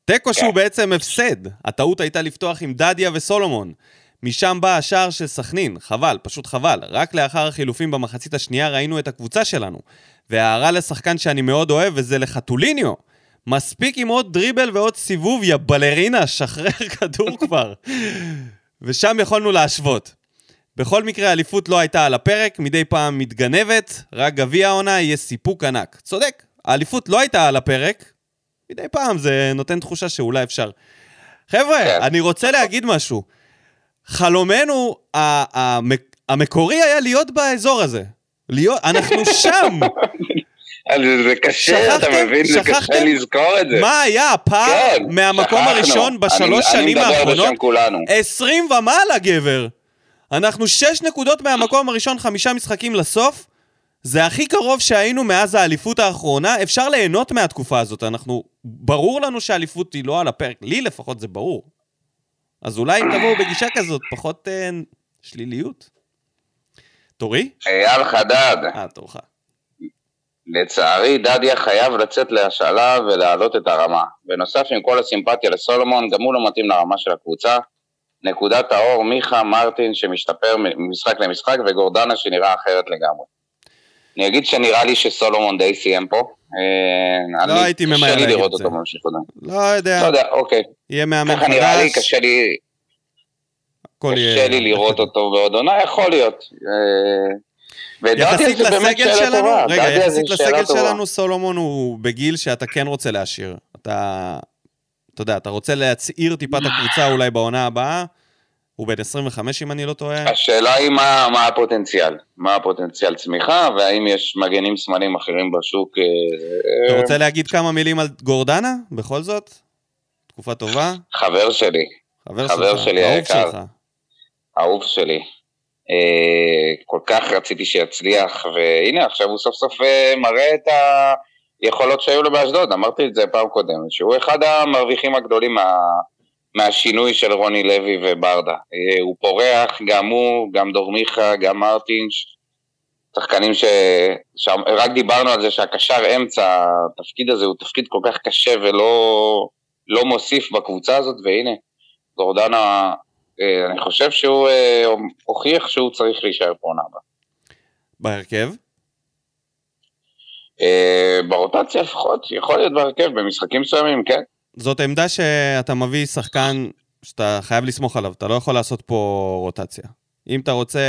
S2: תיקו שהוא בעצם הפסד. הטעות הייתה לפתוח עם דדיה וסולומון. משם בא השער של סכנין, חבל, פשוט חבל. רק לאחר החילופים במחצית השנייה ראינו את הקבוצה שלנו. והערה לשחקן שאני מאוד אוהב, וזה לחתוליניו. מספיק עם עוד דריבל ועוד סיבוב, יא בלרינה, שחרר כדור כבר. ושם יכולנו להשוות. בכל מקרה, האליפות לא הייתה על הפרק, מדי פעם מתגנבת, רק גביע העונה יהיה סיפוק ענק. צודק, האליפות לא הייתה על הפרק, מדי פעם זה נותן תחושה שאולי אפשר. חבר'ה,
S1: כן.
S2: אני רוצה להגיד משהו. חלומנו המקורי היה להיות באזור הזה. להיות, אנחנו שם.
S1: זה קשה, אתה? מבין? זה קשה? לזכור את זה.
S2: מה היה הפער
S1: כן,
S2: מהמקום. הראשון בשלוש שנים האחרונות?
S1: בשם כולנו.
S2: 20 ומעלה, גבר. אנחנו שש נקודות מהמקום הראשון, חמישה משחקים לסוף. זה הכי קרוב שהיינו מאז האליפות האחרונה. אפשר ליהנות מהתקופה הזאת. אנחנו... ברור לנו שהאליפות היא לא על הפרק. לי לפחות זה ברור. אז אולי אם תבואו בגישה כזאת, פחות אה, שליליות. תורי?
S1: אייל חדד,
S2: אה, תורך.
S1: לצערי דדיה חייב לצאת להשאלה ולהעלות את הרמה. בנוסף עם כל הסימפתיה לסולומון, גם הוא לא מתאים לרמה של הקבוצה. נקודת האור, מיכה מרטין שמשתפר ממשחק למשחק וגורדנה שנראה אחרת לגמרי. אני אגיד שנראה לי שסולומון די סיים פה. אה,
S2: לא הייתי ממהר
S1: קשה לי
S2: להגיד
S1: לראות
S2: את זה.
S1: אותו ממשיך עוד.
S2: לא יודע,
S1: לא יודע, אוקיי.
S2: יהיה מאמן
S1: ככה נראה לי,
S2: חדש.
S1: קשה לי, קשה לי לראות אותו בעוד עונה, יכול להיות.
S2: יחסית לסגל שלנו. רגע, יחסית לסגל. שלנו, סולומון הוא בגיל שאתה כן רוצה להשאיר. אתה, אתה יודע, אתה רוצה להצעיר טיפה את הקבוצה אולי בעונה הבאה. הוא בן 25 אם אני לא טועה.
S1: השאלה היא מה, מה הפוטנציאל, מה הפוטנציאל צמיחה, והאם יש מגנים שמאליים אחרים בשוק. אה,
S2: אתה רוצה להגיד כמה מילים על גורדנה? בכל זאת? תקופה טובה?
S1: חבר שלי,
S2: חבר,
S1: חבר
S2: שלך,
S1: שלי
S2: אהוב
S1: היקר.
S2: שלך.
S1: אהוב שלי. אה, כל כך רציתי שיצליח, והנה עכשיו הוא סוף סוף אה, מראה את היכולות שהיו לו באשדוד, אמרתי את זה פעם קודמת, שהוא אחד המרוויחים הגדולים מה, מהשינוי של רוני לוי וברדה. אה, הוא פורח, גם הוא, גם דורמיכה, גם מרטינש, שחקנים ש... שרק דיברנו על זה שהקשר אמצע, התפקיד הזה הוא תפקיד כל כך קשה ולא לא מוסיף בקבוצה הזאת, והנה, גורדנה אני חושב שהוא אה, הוכיח שהוא צריך להישאר פה עונה הבאה.
S2: בהרכב?
S1: אה, ברוטציה לפחות, יכול להיות בהרכב, במשחקים מסוימים, כן.
S2: זאת עמדה שאתה מביא שחקן שאתה חייב לסמוך עליו, אתה לא יכול לעשות פה רוטציה. אם אתה רוצה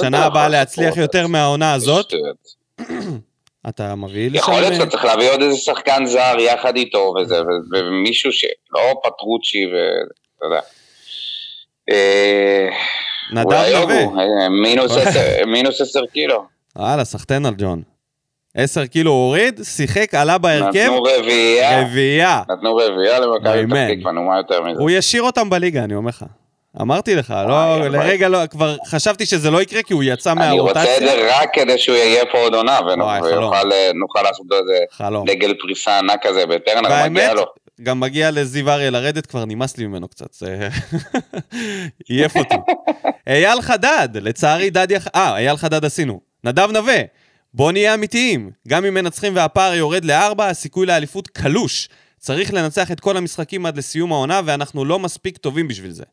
S2: שנה הבאה להצליח יותר? מהעונה הזאת. אתה מביא לשם...
S1: יכול להיות שאתה צריך להביא עוד איזה שחקן זר יחד איתו וזה, ומישהו שלא פטרוצ'י ואתה יודע. אה,
S2: נדב נווה.
S1: אוגו, אה, מינוס עשר- מינוס עשר קילו.
S2: וואלה, סחטיין על ג'ון. עשר קילו הוריד, שיחק, עלה בהרכב,
S1: נתנו רביעייה,
S2: רביעייה.
S1: נתנו רביעייה למכבי. פתח תקווה, נו מה יותר מזה.
S2: הוא ישיר אותם בליגה, אני אומר לך. אמרתי לך, לא, לרגע לא, כבר חשבתי שזה לא יקרה כי הוא יצא
S1: אני רוצה את
S2: מהרוטציה.
S1: זה רק כדי שהוא יהיה פה עוד עונה. ונוכל לעשות לו איזה. דגל פריסה ענק כזה בטרנר, מגיע לו.
S2: גם מגיע לזיו אריה לרדת, כבר נמאס לי ממנו קצת, זה עייף אותי. אייל חדד, לצערי דדיה... אה, אייל חדד עשינו. נדב נווה, בוא נהיה אמיתיים. גם אם מנצחים והפער יורד לארבע, הסיכוי לאליפות קלוש. צריך לנצח את כל המשחקים עד לסיום העונה, ואנחנו לא מספיק טובים בשביל זה.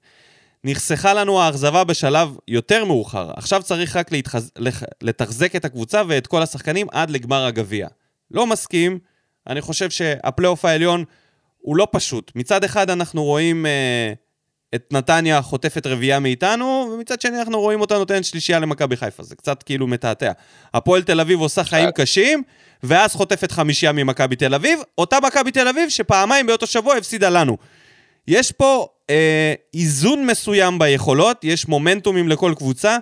S2: נחסכה לנו האכזבה בשלב יותר מאוחר. עכשיו צריך רק להתחז... לח... לתחזק את הקבוצה ואת כל השחקנים עד לגמר הגביע. לא מסכים, אני חושב שהפלייאוף העליון הוא לא פשוט. מצד אחד אנחנו רואים אה, את נתניה חוטפת רביעייה מאיתנו, ומצד שני אנחנו רואים אותה נותנת שלישייה למכבי חיפה. זה קצת כאילו מתעתע. הפועל תל אביב עושה חיים קשים, ואז חוטפת חמישייה ממכבי תל אביב, אותה מכבי תל אביב שפעמיים באותו שבוע הפסידה לנו. יש פה אה, איזון מסוים ביכולות, יש מומנטומים לכל קבוצה.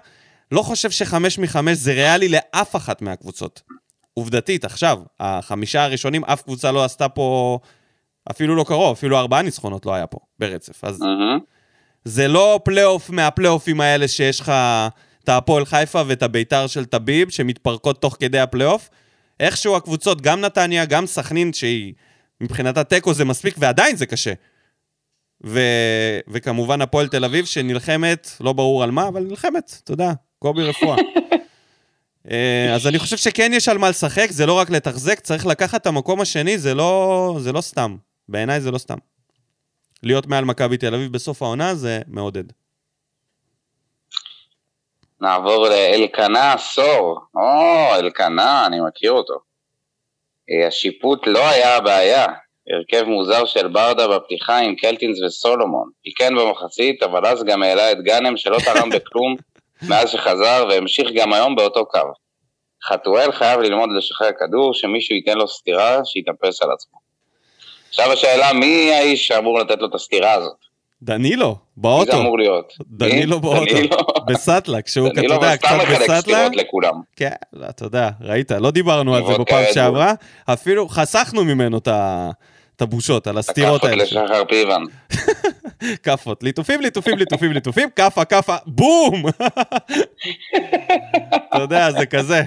S2: לא חושב שחמש מחמש זה ריאלי לאף אחת מהקבוצות. עובדתית, עכשיו, החמישה הראשונים, אף קבוצה לא עשתה פה, אפילו לא קרוב, אפילו ארבעה ניצחונות לא היה פה ברצף. אז
S1: מהמם.
S2: זה לא פלייאוף מהפלייאופים האלה שיש לך את הפועל חיפה ואת הביתר של טביב, שמתפרקות תוך כדי הפלייאוף. איכשהו הקבוצות, גם נתניה, גם סכנין, שהיא מבחינתה תיקו זה מספיק, ועדיין זה קשה. ו... וכמובן הפועל תל אביב, שנלחמת, לא ברור על מה, אבל נלחמת, יודע, קובי רפואה. אה, אז אני חושב שכן יש על מה לשחק, זה לא רק לתחזק, צריך לקחת את המקום השני, זה לא, זה לא סתם. בעיניי זה לא סתם. להיות מעל מכבי תל אביב בסוף העונה זה מעודד.
S1: נעבור לאלקנה עשור. או, אלקנה, אני מכיר אותו. אה, השיפוט לא היה הבעיה. הרכב מוזר של ברדה בפתיחה עם קלטינס וסולומון. תיקן במחצית, אבל אז גם העלה את גאנם שלא תרם בכלום מאז שחזר והמשיך גם היום באותו קו. חתואל חייב ללמוד לשחרר כדור, שמישהו ייתן לו סטירה, שיתאפס על עצמו. עכשיו השאלה, מי האיש שאמור לתת לו את הסטירה הזאת?
S2: דנילו,
S1: מי זה
S2: באוטו.
S1: אמור להיות?
S2: דנילו? באוטו. בסטלה, כשהוא, אתה יודע, קצת בסטלה. כן, אתה יודע, ראית, לא דיברנו על זה בפעם. שעברה, אפילו חסכנו ממנו את ה- את הבושות, על
S1: הכאפות
S2: האלה.
S1: לשחר פיבן.
S2: כאפות, ליטופים, ליטופים, ליטופים, ליטופים, כאפה, כאפה, בום! אתה יודע, זה כזה.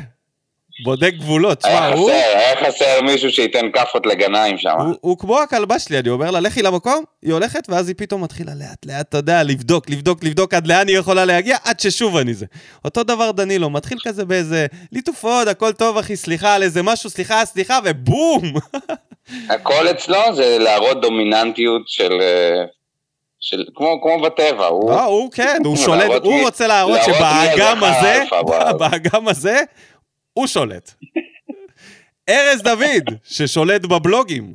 S2: בודק גבולות.
S1: היה
S2: הוא,
S1: היה חסר מישהו שייתן כאפות לגנאים שם.
S2: הוא, הוא כמו הכלבה שלי, אני אומר לה, לכי למקום, היא הולכת, ואז היא פתאום מתחילה לאט לאט, אתה יודע, לבדוק, לבדוק, לבדוק עד לאן היא יכולה להגיע, עד ששוב אני זה. אותו דבר דנילו, מתחיל כזה באיזה ליטופון, הכל טוב אחי, סליחה על איזה משהו, סליחה, סליחה, ובום!
S1: הכל אצלו זה להראות דומיננטיות של... אה, של כמו, כמו בטבע, הוא...
S2: לא, הוא כן, הוא שולט, הוא רוצה להראות שבאגם הזה. באגם הזה, הוא שולט. ארז דוד, ששולט בבלוגים.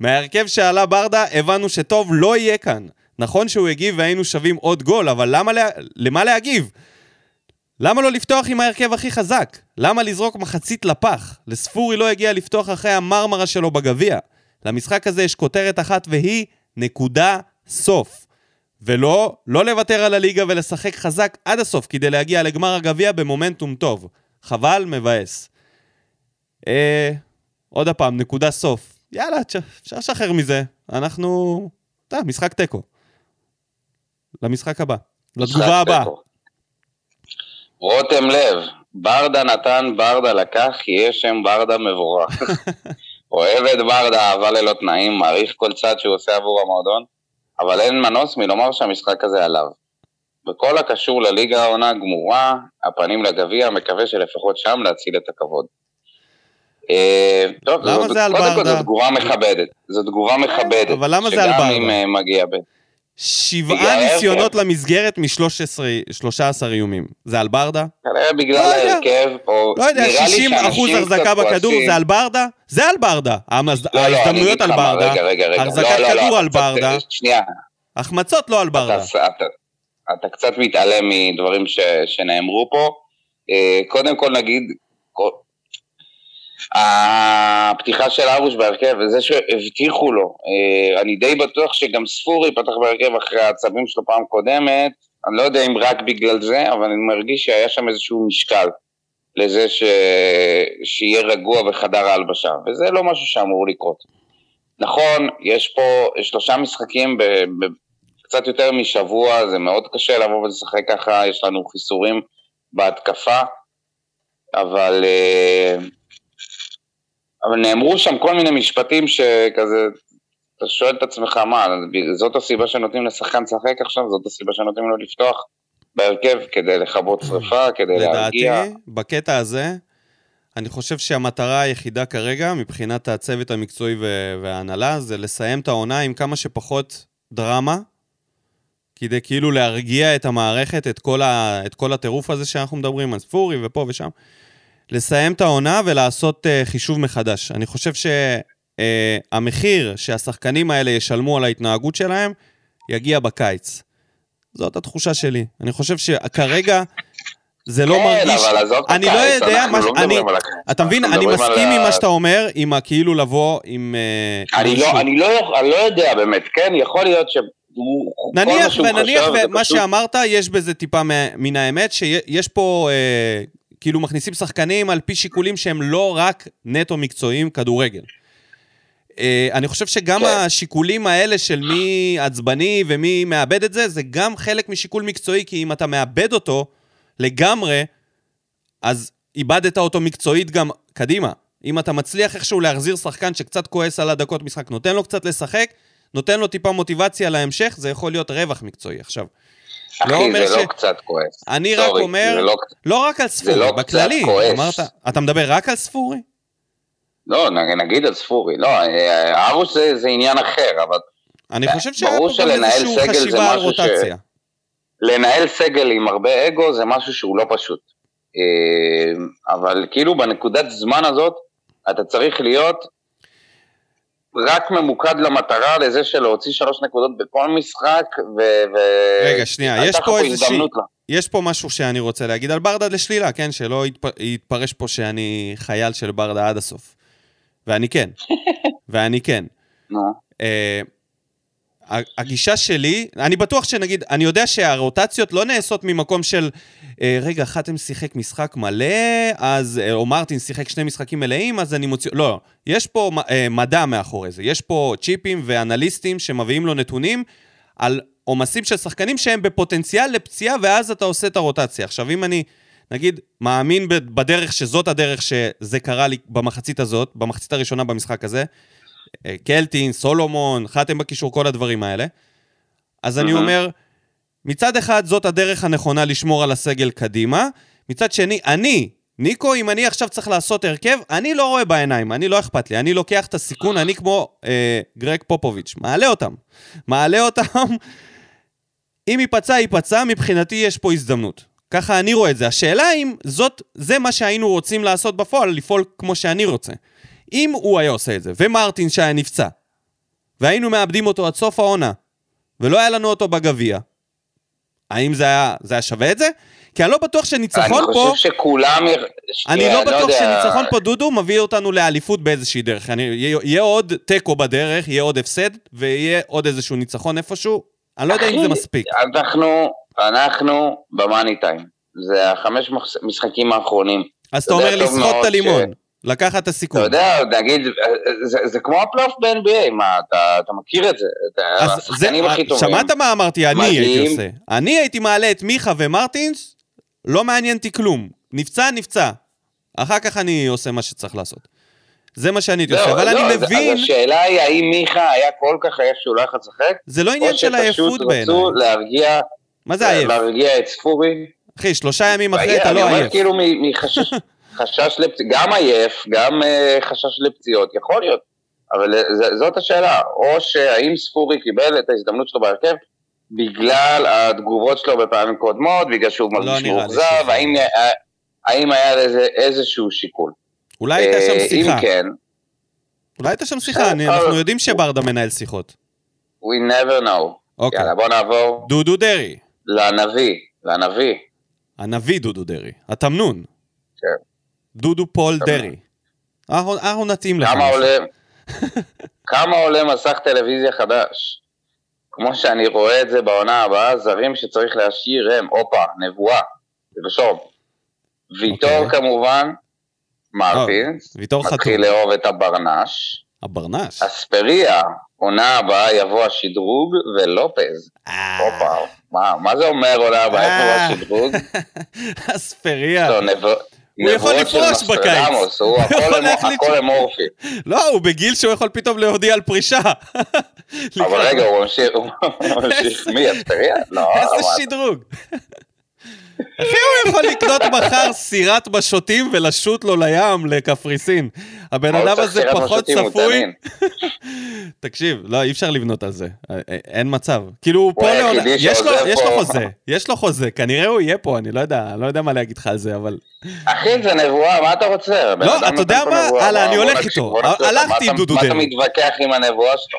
S2: מההרכב שעלה ברדה, הבנו שטוב לא יהיה כאן. נכון שהוא הגיב והיינו שווים עוד גול, אבל למה, לה... למה להגיב? למה לא לפתוח עם ההרכב הכי חזק? למה לזרוק מחצית לפח? לספורי לא הגיע לפתוח אחרי המרמרה שלו בגביע. למשחק הזה יש כותרת אחת והיא נקודה סוף. ולא, לא לוותר על הליגה ולשחק חזק עד הסוף כדי להגיע לגמר הגביע במומנטום טוב. חבל, מבאס. אה, עוד פעם, נקודה סוף. יאללה, אפשר לשחרר מזה. אנחנו... אתה משחק תיקו. למשחק הבא. לתגובה הבאה.
S1: רותם לב, ברדה נתן, ברדה לקח, יהיה שם ברדה מבורך. אוהב את ברדה, אהבה ללא תנאים, מעריך כל צעד שהוא עושה עבור המועדון, אבל אין מנוס מלומר שהמשחק הזה עליו. בכל הקשור לליגה העונה גמורה, הפנים לגביע, מקווה שלפחות שם להציל את הכבוד. אה, טוב,
S2: למה
S1: זאת-
S2: זה על
S1: קודם כל
S2: ברדה?
S1: זו תגובה מכבדת, זו תגובה מכבדת.
S2: אבל למה זה על ברדה?
S1: שגם אם אה, מגיע ב...
S2: שבעה ניסיונות. למסגרת מ-13 איומים. זה על ברדה?
S1: כנראה בגלל
S2: לא.
S1: ההרכב, או
S2: לא יודע,
S1: נראה לי
S2: 60 אחוז החזקה בכדור. זה על ברדה? זה על ברדה.
S1: לא, לא,
S2: ההזדמנויות על ברדה. החזקת כדור על ברדה.
S1: שנייה,
S2: החמצות לא על ברדה.
S1: אתה, קצת מתעלם מדברים ש, שנאמרו פה. אה, קודם כל נגיד, הפתיחה של ארוש בהרכב, וזה שהבטיחו לו, אה, אני די בטוח שגם ספורי פתח בהרכב אחרי העצבים שלו פעם קודמת, אני לא יודע אם רק בגלל זה, אבל אני מרגיש שהיה שם איזשהו משקל לזה ש... שיהיה רגוע בחדר ההלבשה, וזה לא משהו שאמור לקרות. נכון, יש פה שלושה משחקים. קצת יותר משבוע, זה מאוד קשה לבוא ולשחק ככה, יש לנו חיסורים בהתקפה, אבל, אה, אבל נאמרו שם כל מיני משפטים שכזה, אתה שואל את עצמך, מה, זאת הסיבה שנותנים לשחקן לשחק עכשיו? זאת הסיבה שנותנים לו לפתוח בהרכב כדי לכבות שרפה, כדי
S2: לדעתי,
S1: להרגיע?
S2: בקטע הזה, אני חושב שהמטרה היחידה כרגע, מבחינת הצוות המקצועי וההנהלה, זה לסיים את העונה עם כמה שפחות דרמה, כדי כאילו להרגיע את המערכת, את כל, ה- את כל הטירוף הזה שאנחנו מדברים על ספורי ופה ושם. לסיים את העונה ולעשות uh, חישוב מחדש. אני חושב שהמחיר שהשחקנים האלה ישלמו על ההתנהגות שלהם, יגיע בקיץ. זאת התחושה שלי. אני חושב שכרגע זה לא
S1: כן,
S2: מרגיש...
S1: אבל עזוב את
S2: אני לא יודע,
S1: אנחנו
S2: מה-
S1: לא מדברים
S2: אני-
S1: על הקיץ.
S2: אתה מבין, אני מסכים עם מה שאתה אומר, עם הכאילו לבוא עם... אה,
S1: אני
S2: איזשהו-
S1: לא, אני, לא, אני לא יודע באמת, כן, יכול להיות שהוא... מה
S2: נניח ונניח ומה
S1: פשוט-
S2: שאמרת, יש בזה טיפה מן האמת, שיש פה אה, כאילו מכניסים שחקנים על פי שיקולים שהם לא רק נטו מקצועיים כדורגל. אה, אני חושב שגם
S1: כן.
S2: השיקולים האלה של מי עצבני ומי מאבד את זה, זה גם חלק משיקול מקצועי, כי אם אתה מאבד אותו לגמרי, אז איבדת אותו מקצועית גם קדימה. אם אתה מצליח איכשהו להחזיר שחקן שקצת כועס על הדקות משחק, נותן לו קצת לשחק, נותן לו טיפה מוטיבציה להמשך, זה יכול להיות רווח מקצועי. עכשיו,
S1: אחי,
S2: לא אומר
S1: זה
S2: ש-
S1: לא קצת כועס.
S2: אני רק
S1: סורי,
S2: אומר,
S1: זה לא-
S2: לא רק על ספורי,
S1: לא
S2: בכללי. אמרת, אתה מדבר רק על ספורי?
S1: לא, נגיד על ספורי. לא, אה, ארוש זה זה עניין אחר, אבל
S2: אני חושב שהיה פה גם איזושהי חשיבה על
S1: משהו ש-
S2: רוטציה.
S1: לנהל סגל עם הרבה אגו זה משהו שהוא לא פשוט. אה, אבל כאילו בנקודת זמן הזאת, אתה צריך להיות רק ממוקד למטרה לזה של להוציא שלוש נקודות בכל משחק, ו... ו-
S2: רגע, שנייה, יש פה איזושהי... יש פה משהו שאני רוצה להגיד על ברדה לשלילה, כן? שלא יתפ... יתפרש פה שאני חייל של ברדה עד הסוף. ואני כן. ואני כן. אה, הגישה שלי, אני בטוח שנגיד, אני יודע שהרוטציות לא נעשות ממקום של, אה, רגע, חתם שיחק משחק מלא, אז, אה, או מרטין שיחק שני משחקים מלאים, אז אני מוציא... לא, יש פה אה, מדע מאחורי זה. יש פה צ'יפים ואנליסטים שמביאים לו נתונים על עומסים של שחקנים שהם בפוטנציאל לפציעה, ואז אתה עושה את הרוטציה. עכשיו, אם אני, נגיד, מאמין בדרך שזאת הדרך שזה קרה לי במחצית הזאת, במחצית הראשונה במשחק הזה, קלטין, סולומון, חתם בקישור, כל הדברים האלה. אז אני. אומר, מצד אחד זאת הדרך הנכונה לשמור על הסגל קדימה, מצד שני, אני, ניקו, אם אני עכשיו צריך לעשות הרכב, אני לא רואה בעיניים, אני לא אכפת לי, אני לוקח את הסיכון, אני כמו אה, גרג פופוביץ', מעלה אותם. מעלה אותם, אם ייפצע, ייפצע, מבחינתי יש פה הזדמנות. ככה אני רואה את זה. השאלה אם זאת, זה מה שהיינו רוצים לעשות בפועל, לפעול כמו שאני רוצה. אם הוא היה עושה את זה, ומרטין שהיה נפצע, והיינו מאבדים אותו עד סוף העונה, ולא היה לנו אותו בגביע, האם זה היה, זה היה שווה את זה? כי אני לא בטוח שניצחון
S1: אני
S2: פה,
S1: חושב שכולם... יר-
S2: אני
S1: שנייה,
S2: לא בטוח
S1: יודע.
S2: שניצחון פה דודו מביא אותנו לאליפות באיזושהי דרך. אני, יהיה, יהיה עוד תיקו בדרך, יהיה עוד הפסד, ויהיה עוד איזשהו ניצחון איפשהו. אני לא יודע אם זה מספיק.
S1: אנחנו, אנחנו במאני טיים. זה החמש מח- משחקים האחרונים.
S2: אז
S1: אתה
S2: אומר לסחוט את הלימון,
S1: ש-
S2: לקחת את הסיכון.
S1: אתה יודע, נגיד, זה, זה כמו הפלייאוף ב-NBA, מה, אתה, אתה מכיר את זה? השחקנים
S2: זה,
S1: הכי טובים.
S2: שמעת מה אמרתי, אני הייתי עושה. אני הייתי מעלה את מיכה ומרטינס, לא מעניין אותי כלום. נפצע, נפצע. אחר כך אני עושה מה שצריך לעשות. זה מה שאני הייתי עושה,
S1: לא,
S2: אבל
S1: לא,
S2: אני מבין,
S1: אז השאלה היא, האם מיכה היה כל כך עייף שהוא לא יכול לשחק?
S2: זה לא עניין של
S1: או
S2: עייפות
S1: שפשוט
S2: בעיניי.
S1: רצו להרגיע,
S2: מה זה עייף?
S1: להרגיע את ספורי?
S2: אחי, שלושה ימים אחרי אתה
S1: אני
S2: לא
S1: אומר
S2: עייף.
S1: כאילו מ- מחשש חשש לפציעות, גם עייף, גם אה, חשש לפציעות, יכול להיות. אבל אה, ז- זאת השאלה, או שהאם ספורי קיבל את ההזדמנות שלו בהרכב בגלל התגובות שלו בפעמים קודמות, בגלל שהוא מרגיש
S2: לא נראה לי
S1: מאוכזב, האם, אה, האם היה לזה איזשהו שיקול.
S2: אולי הייתה
S1: אה,
S2: שם שיחה.
S1: אם כן,
S2: אולי הייתה שם שיחה, אני- אנחנו יודעים שברדה מנהל שיחות.
S1: we never know.
S2: אוקיי.
S1: יאללה, בוא נעבור
S2: דודו דרעי.
S1: לנביא, לנביא.
S2: הנביא דודו דרעי. התמנון.
S1: כן.
S2: דודו פול דרעי. אנחנו נתאים לך.
S1: כמה. עולה, כמה עולה מסך טלוויזיה חדש? כמו שאני רואה את זה בעונה הבאה, זרים שצריך להשאיר הם, הופה, נבואה, תרשום. ויטור
S2: אוקיי.
S1: כמובן, מרטינס,
S2: חתום.
S1: מתחיל לאהוב את הברנש,
S2: הברנש.
S1: אספריה, עונה הבאה יבוא השדרוג, ולופז,
S2: אה,
S1: הופה, מה, מה זה אומר עונה הבאה
S2: אה.
S1: יבוא השדרוג?
S2: אספריה. הוא יכול לפרוש בקיץ.
S1: הוא הכל
S2: יכול
S1: הכל אמורפי.
S2: לא, הוא בגיל שהוא יכול פתאום להודיע על פרישה.
S1: אבל רגע, הוא ממשיך, מי, אספריה? לא,
S2: איזה שדרוג. אחי, הוא יכול לקנות מחר סירת בשוטים ולשוט לו לים, לקפריסין. הבן
S1: הוא
S2: אדם הזה פחות צפוי. תקשיב, לא, אי אפשר לבנות על זה. אה, אה, אין מצב. כאילו, הוא פה לעונה... יש לו-. חוזה, יש לו חוזה. כנראה הוא יהיה פה, אני לא יודע, לא יודע מה להגיד לך על זה, אבל...
S1: אחי, זה נבואה, מה אתה רוצה?
S2: לא, אתה יודע מה? הלאה, אני הולך איתו. הלכתי עם דודו
S1: מה אתה
S2: דרעי.
S1: מתווכח עם הנבואה שלו?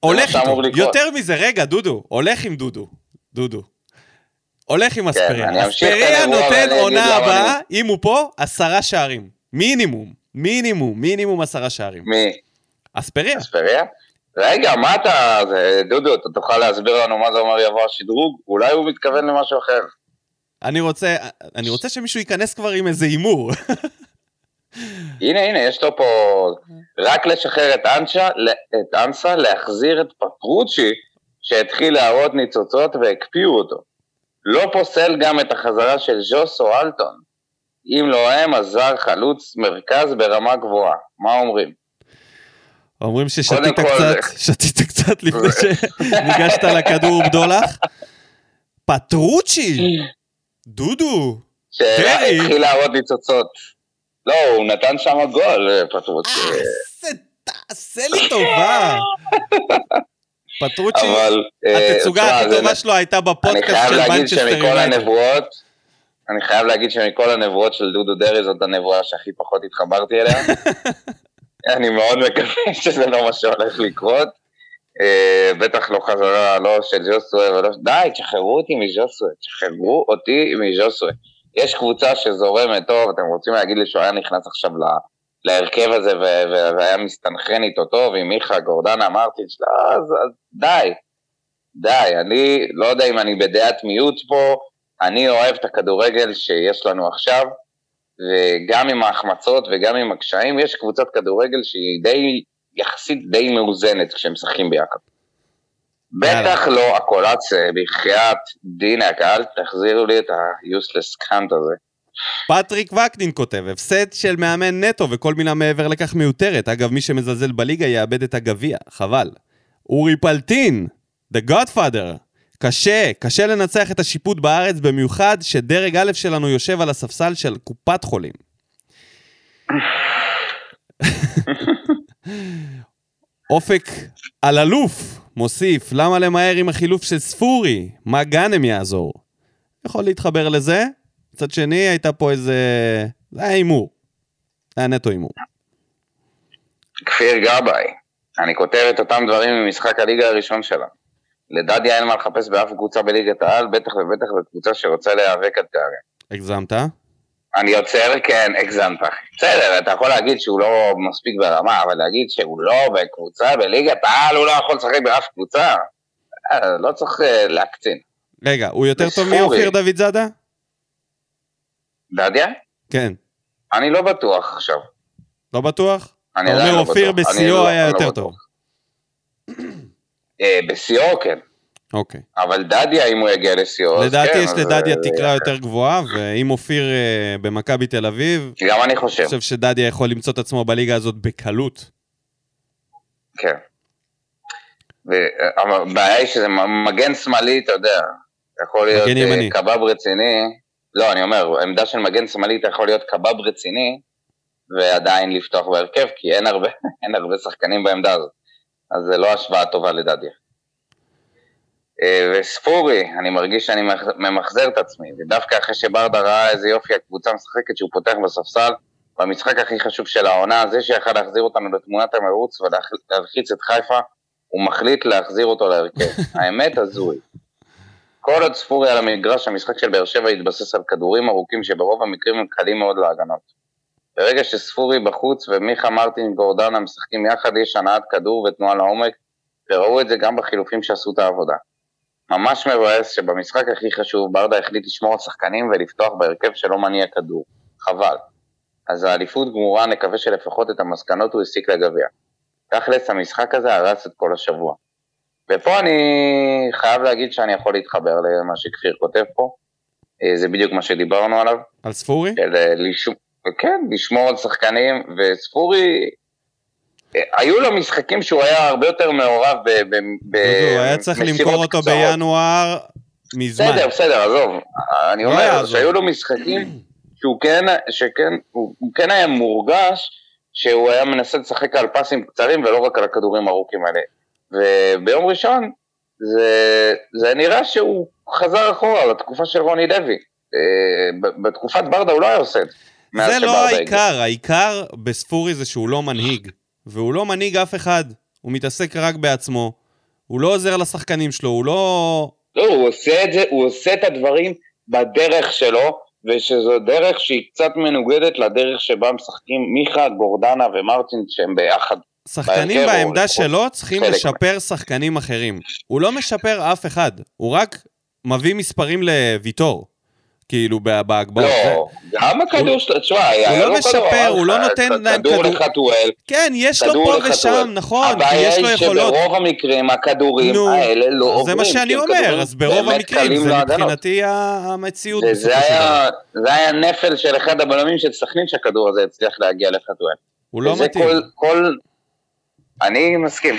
S2: הולך איתו. יותר מזה, רגע, דודו, הולך עם דודו. דודו. הולך עם
S1: כן,
S2: אספריה.
S1: את
S2: אספריה נותן עונה
S1: למה
S2: הבאה, אם הוא פה, עשרה שערים. מינימום. מינימום, מינימום עשרה שערים.
S1: מי?
S2: אספריה.
S1: אספריה? רגע, מה אתה... דודו, אתה תוכל להסביר לנו מה זה אומר יבוא השדרוג? אולי הוא מתכוון למשהו אחר.
S2: אני רוצה, אני רוצה שמישהו ייכנס כבר עם איזה הימור.
S1: הנה, הנה, יש לו פה... רק לשחרר את אנסה, את אנסה, להחזיר את פטרוצ'י, שהתחיל להראות ניצוצות והקפיאו אותו. לא פוסל גם את החזרה של ז'וס או אלטון. אם לא הם, אז זר חלוץ מרכז ברמה גבוהה. מה אומרים?
S2: אומרים ששתית קצת, שתית קצת לפני שניגשת לכדור בדולח. פטרוצ'י! דודו!
S1: שהתחיל להראות ניצוצות. לא, הוא נתן שם גול, אה, פטרוצ'י.
S2: זה- תעשה לי טובה! פטרוצ'י.
S1: אה,
S2: התצוגה הכי טובה שלו הייתה בפודקאסט של מנצ'סטר יונייטד.
S1: אני חייב להגיד שמכל הנבואות של דודו דרעי זאת הנבואה שהכי פחות התחברתי אליה. אני מאוד מקווה שזה לא מה שהולך לקרות. אה, בטח לא חזרה, לא של ז'וסווה ולא... די, תשחררו אותי מז'וסווה, תשחררו אותי מז'וסווה. יש קבוצה שזורמת טוב, אתם רוצים להגיד לי שהוא היה נכנס עכשיו ל- להרכב הזה והיה מסתנכרן איתו טוב עם מיכה, גורדנה, מרטינש, לא, אז, אז די. די, אני לא יודע אם אני בדעת מיעוט פה, אני אוהב את הכדורגל שיש לנו עכשיו, וגם עם ההחמצות וגם עם הקשיים, יש קבוצת כדורגל שהיא די, יחסית די מאוזנת כשהם משחקים ביחד. בטח לא הקולאצה, בחייאת דינק, אל תחזירו לי את ה-useless קאנט הזה.
S2: פטריק וקנין כותב, הפסד של מאמן נטו וכל מילה מעבר לכך מיותרת. אגב, מי שמזלזל בליגה יאבד את הגביע, חבל. אורי פלטין, The Godfather. קשה, קשה לנצח את השיפוט בארץ, במיוחד שדרג א' שלנו יושב על הספסל של קופת חולים. אופק אלאלוף מוסיף, למה למהר עם החילוף של ספורי? מה גאנם יעזור? יכול להתחבר לזה. מצד שני, הייתה פה איזה... זה היה הימור. זה היה נטו הימור.
S1: כפיר גבאי, אני כותב את אותם דברים ממשחק הליגה הראשון שלה. לדדיה אין מה לחפש באף קבוצה בליגת העל, בטח ובטח בקבוצה שרוצה להיאבק על תארים.
S2: הגזמת?
S1: אני עוצר, כן, הגזמת. בסדר, אתה יכול להגיד שהוא לא מספיק ברמה, אבל להגיד שהוא לא בקבוצה בליגת העל, הוא לא יכול לשחק באף קבוצה? אה, לא צריך אה, להקצין.
S2: רגע, הוא יותר טוב. מאופיר דוד זאדה?
S1: דדיה?
S2: כן.
S1: אני לא בטוח עכשיו.
S2: לא בטוח?
S1: אני עדיין לא
S2: אופיר
S1: בטוח. אני
S2: בשיאו
S1: לא-
S2: היה
S1: לא
S2: יותר. טוב.
S1: אה, בשיאו כן,
S2: אוקיי.
S1: אבל דדיה אם הוא יגיע לשיאו, אז
S2: לדעתי
S1: כן,
S2: יש
S1: אז,
S2: לדדיה
S1: אה,
S2: תקרה יותר גבוהה, ואם אופיר אה, במכבי תל אביב,
S1: גם אני
S2: אני
S1: חושב,
S2: חושב שדדיה יכול למצוא את עצמו בליגה הזאת בקלות.
S1: כן. הבעיה היא שזה מגן שמאלי, אתה יודע, יכול להיות. קבב רציני, לא, אני אומר, עמדה של מגן שמאלי אתה יכול להיות קבב רציני, ועדיין לפתוח בהרכב, כי אין הרבה, אין הרבה שחקנים בעמדה הזאת. אז זה לא השוואה טובה לדדיה. אה, וספורי, אני מרגיש שאני מח- ממחזר את עצמי, ודווקא אחרי שברדה ראה איזה יופי הקבוצה משחקת שהוא פותח בספסל, במשחק הכי חשוב של העונה, זה שיכל להחזיר אותנו לתמונת המרוץ ולהלחיץ את חיפה, הוא מחליט להחזיר אותו להרכב. האמת, הזוי. כל עוד ספורי על המגרש, המשחק של באר שבע התבסס על כדורים ארוכים שברוב המקרים הם קלים מאוד להגנות. ברגע שספורי בחוץ ומיכה מרטין גורדנה משחקים יחד, יש הנעת כדור ותנועה לעומק, וראו את זה גם בחילופים שעשו את העבודה. ממש מבאס שבמשחק הכי חשוב ברדה החליט לשמור על שחקנים ולפתוח בהרכב שלא מניע כדור. חבל. אז האליפות גמורה, נקווה שלפחות את המסקנות הוא הסיק לגביע. תכלס, המשחק הזה הרס את כל השבוע. ופה אני חייב להגיד שאני יכול להתחבר למה שכפיר כותב פה. אה, זה בדיוק מה שדיברנו עליו.
S2: על ספורי?
S1: של אה, לשמ... כן, לשמור על שחקנים, וספורי, אה, היו לו משחקים שהוא היה הרבה יותר מעורב ב... ב... ב...
S2: דודו, היה צריך למכור אותו
S1: קצרות.
S2: בינואר מזמן.
S1: בסדר, בסדר, עזוב. אני
S2: לא
S1: אומר
S2: יעזור.
S1: שהיו לו משחקים שהוא כן, שכן, הוא, הוא כן היה מורגש שהוא היה מנסה לשחק על פסים קצרים ולא רק על הכדורים הארוכים האלה. וביום ראשון זה, זה נראה שהוא חזר אחורה לתקופה של רוני לוי. אה, בתקופת ברדה הוא לא היה עושה את זה.
S2: זה לא
S1: שברדה הגיע.
S2: העיקר, העיקר בספורי זה שהוא לא מנהיג. והוא לא מנהיג אף אחד. הוא מתעסק רק בעצמו. הוא לא עוזר לשחקנים שלו, הוא לא...
S1: לא, הוא עושה את זה, הוא עושה את הדברים בדרך שלו, ושזו דרך שהיא קצת מנוגדת לדרך שבה משחקים מיכה, גורדנה ומרטין שהם ביחד.
S2: שחקנים בעמדה
S1: לפחות
S2: שלו צריכים
S1: חלק
S2: לשפר שחקנים אחרים. הוא לא משפר אף אחד, הוא רק מביא מספרים לוויטור. כאילו, בהגבהות. זה-
S1: לא, גם הכדור שלו, תשמע,
S2: הוא לא משפר, הוא לא נותן להם
S1: כדור
S2: כדור.
S1: לחתואל,
S2: כן, יש לו פה. ושם, נכון, כי
S1: הבעיה
S2: יש לו
S1: היא
S2: יכולות.
S1: שברוב המקרים הכדורים האלה לא עוברים.
S2: זה מה שאני אומר, אז ברוב המקרים זה
S1: להגנות.
S2: מבחינתי המציאות.
S1: זה היה נפל של אחד הבלמים של סכנין שהכדור הזה הצליח להגיע לחתואל.
S2: הוא לא מתאים.
S1: אני מסכים.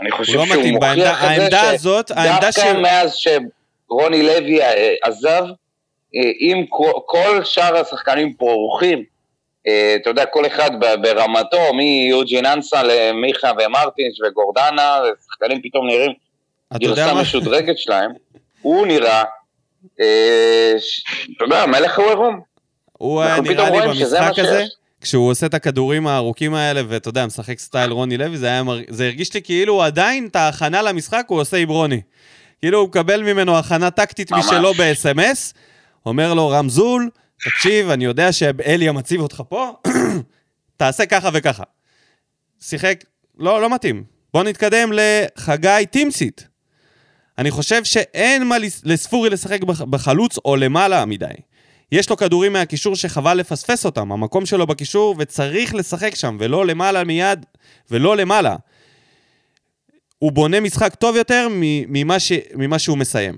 S1: אני חושב
S2: לא
S1: שהוא. מוכיח את זה
S2: העמדה הזאת, העמדה
S1: דווקא
S2: של...
S1: מאז שרוני לוי אה, עזב, אה, אם כל, שאר השחקנים פה אורחים, אה, אתה יודע, כל אחד ברמתו, מיוג'ין אנסה למיכה ומרטינש וגורדנה, שחקנים פתאום נראים גרסה? משודרגת שלהם, הוא נראה, אה, ש- אתה יודע, מלך הוא עירום.
S2: הוא היה נראה לי במשחק הזה. כשהוא עושה את הכדורים הארוכים האלה, ואתה יודע, משחק סטייל רוני לוי, זה, היה, מר- זה הרגיש לי כאילו עדיין את ההכנה למשחק הוא עושה עם רוני. כאילו הוא מקבל ממנו הכנה טקטית
S1: ממש.
S2: משלו ב-SMS, אומר לו, רמזול, תקשיב, אני יודע שאליה מציב אותך פה, תעשה ככה וככה. שיחק, לא, לא מתאים. בוא נתקדם לחגי טימסיט. אני חושב שאין מה לס- לספורי לשחק בח- בחלוץ או למעלה מדי. יש לו כדורים מהקישור שחבל לפספס אותם, המקום שלו בקישור, וצריך לשחק שם, ולא למעלה מיד, ולא למעלה. הוא בונה משחק טוב יותר ממה, ש... ממה שהוא מסיים.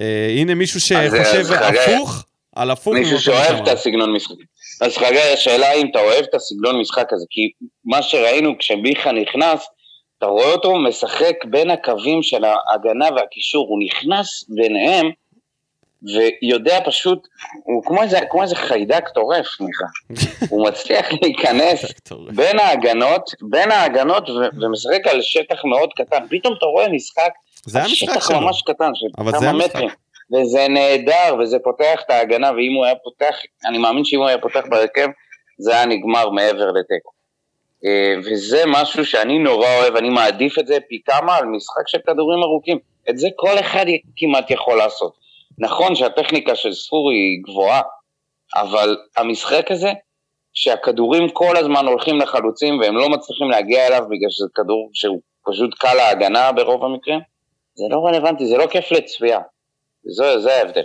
S2: אה, הנה מישהו שחושב
S1: אז
S2: הפוך, על הפוך.
S1: מישהו שאוהב. את הסגנון משחק. אז חגי, השאלה אם אתה אוהב את הסגנון משחק הזה, כי מה שראינו כשמיכה נכנס, אתה רואה אותו משחק בין הקווים של ההגנה והקישור, הוא נכנס ביניהם, ויודע פשוט, הוא כמו איזה, כמו איזה חיידק טורף, מיכה. הוא מצליח להיכנס בין ההגנות, בין ההגנות, ו- ומשחק על שטח מאוד קטן. פתאום אתה רואה משחק,
S2: זה
S1: על
S2: המשחק
S1: שטח
S2: שלו.
S1: ממש קטן, של כמה. מטרים. וזה נהדר, וזה פותח את ההגנה, ואם הוא היה פותח, אני מאמין שאם הוא היה פותח בהרכב, זה היה נגמר מעבר לתיקו. אה, וזה משהו שאני נורא אוהב, אני מעדיף את זה פי כמה על משחק של כדורים ארוכים. את זה כל אחד כמעט יכול לעשות. נכון שהטכניקה של ספורי היא גבוהה, אבל המשחק הזה, שהכדורים כל הזמן הולכים לחלוצים והם לא מצליחים להגיע אליו בגלל שזה כדור שהוא פשוט קל להגנה ברוב המקרים, זה לא רלוונטי, זה לא כיף לצפייה. זה, זה ההבדל.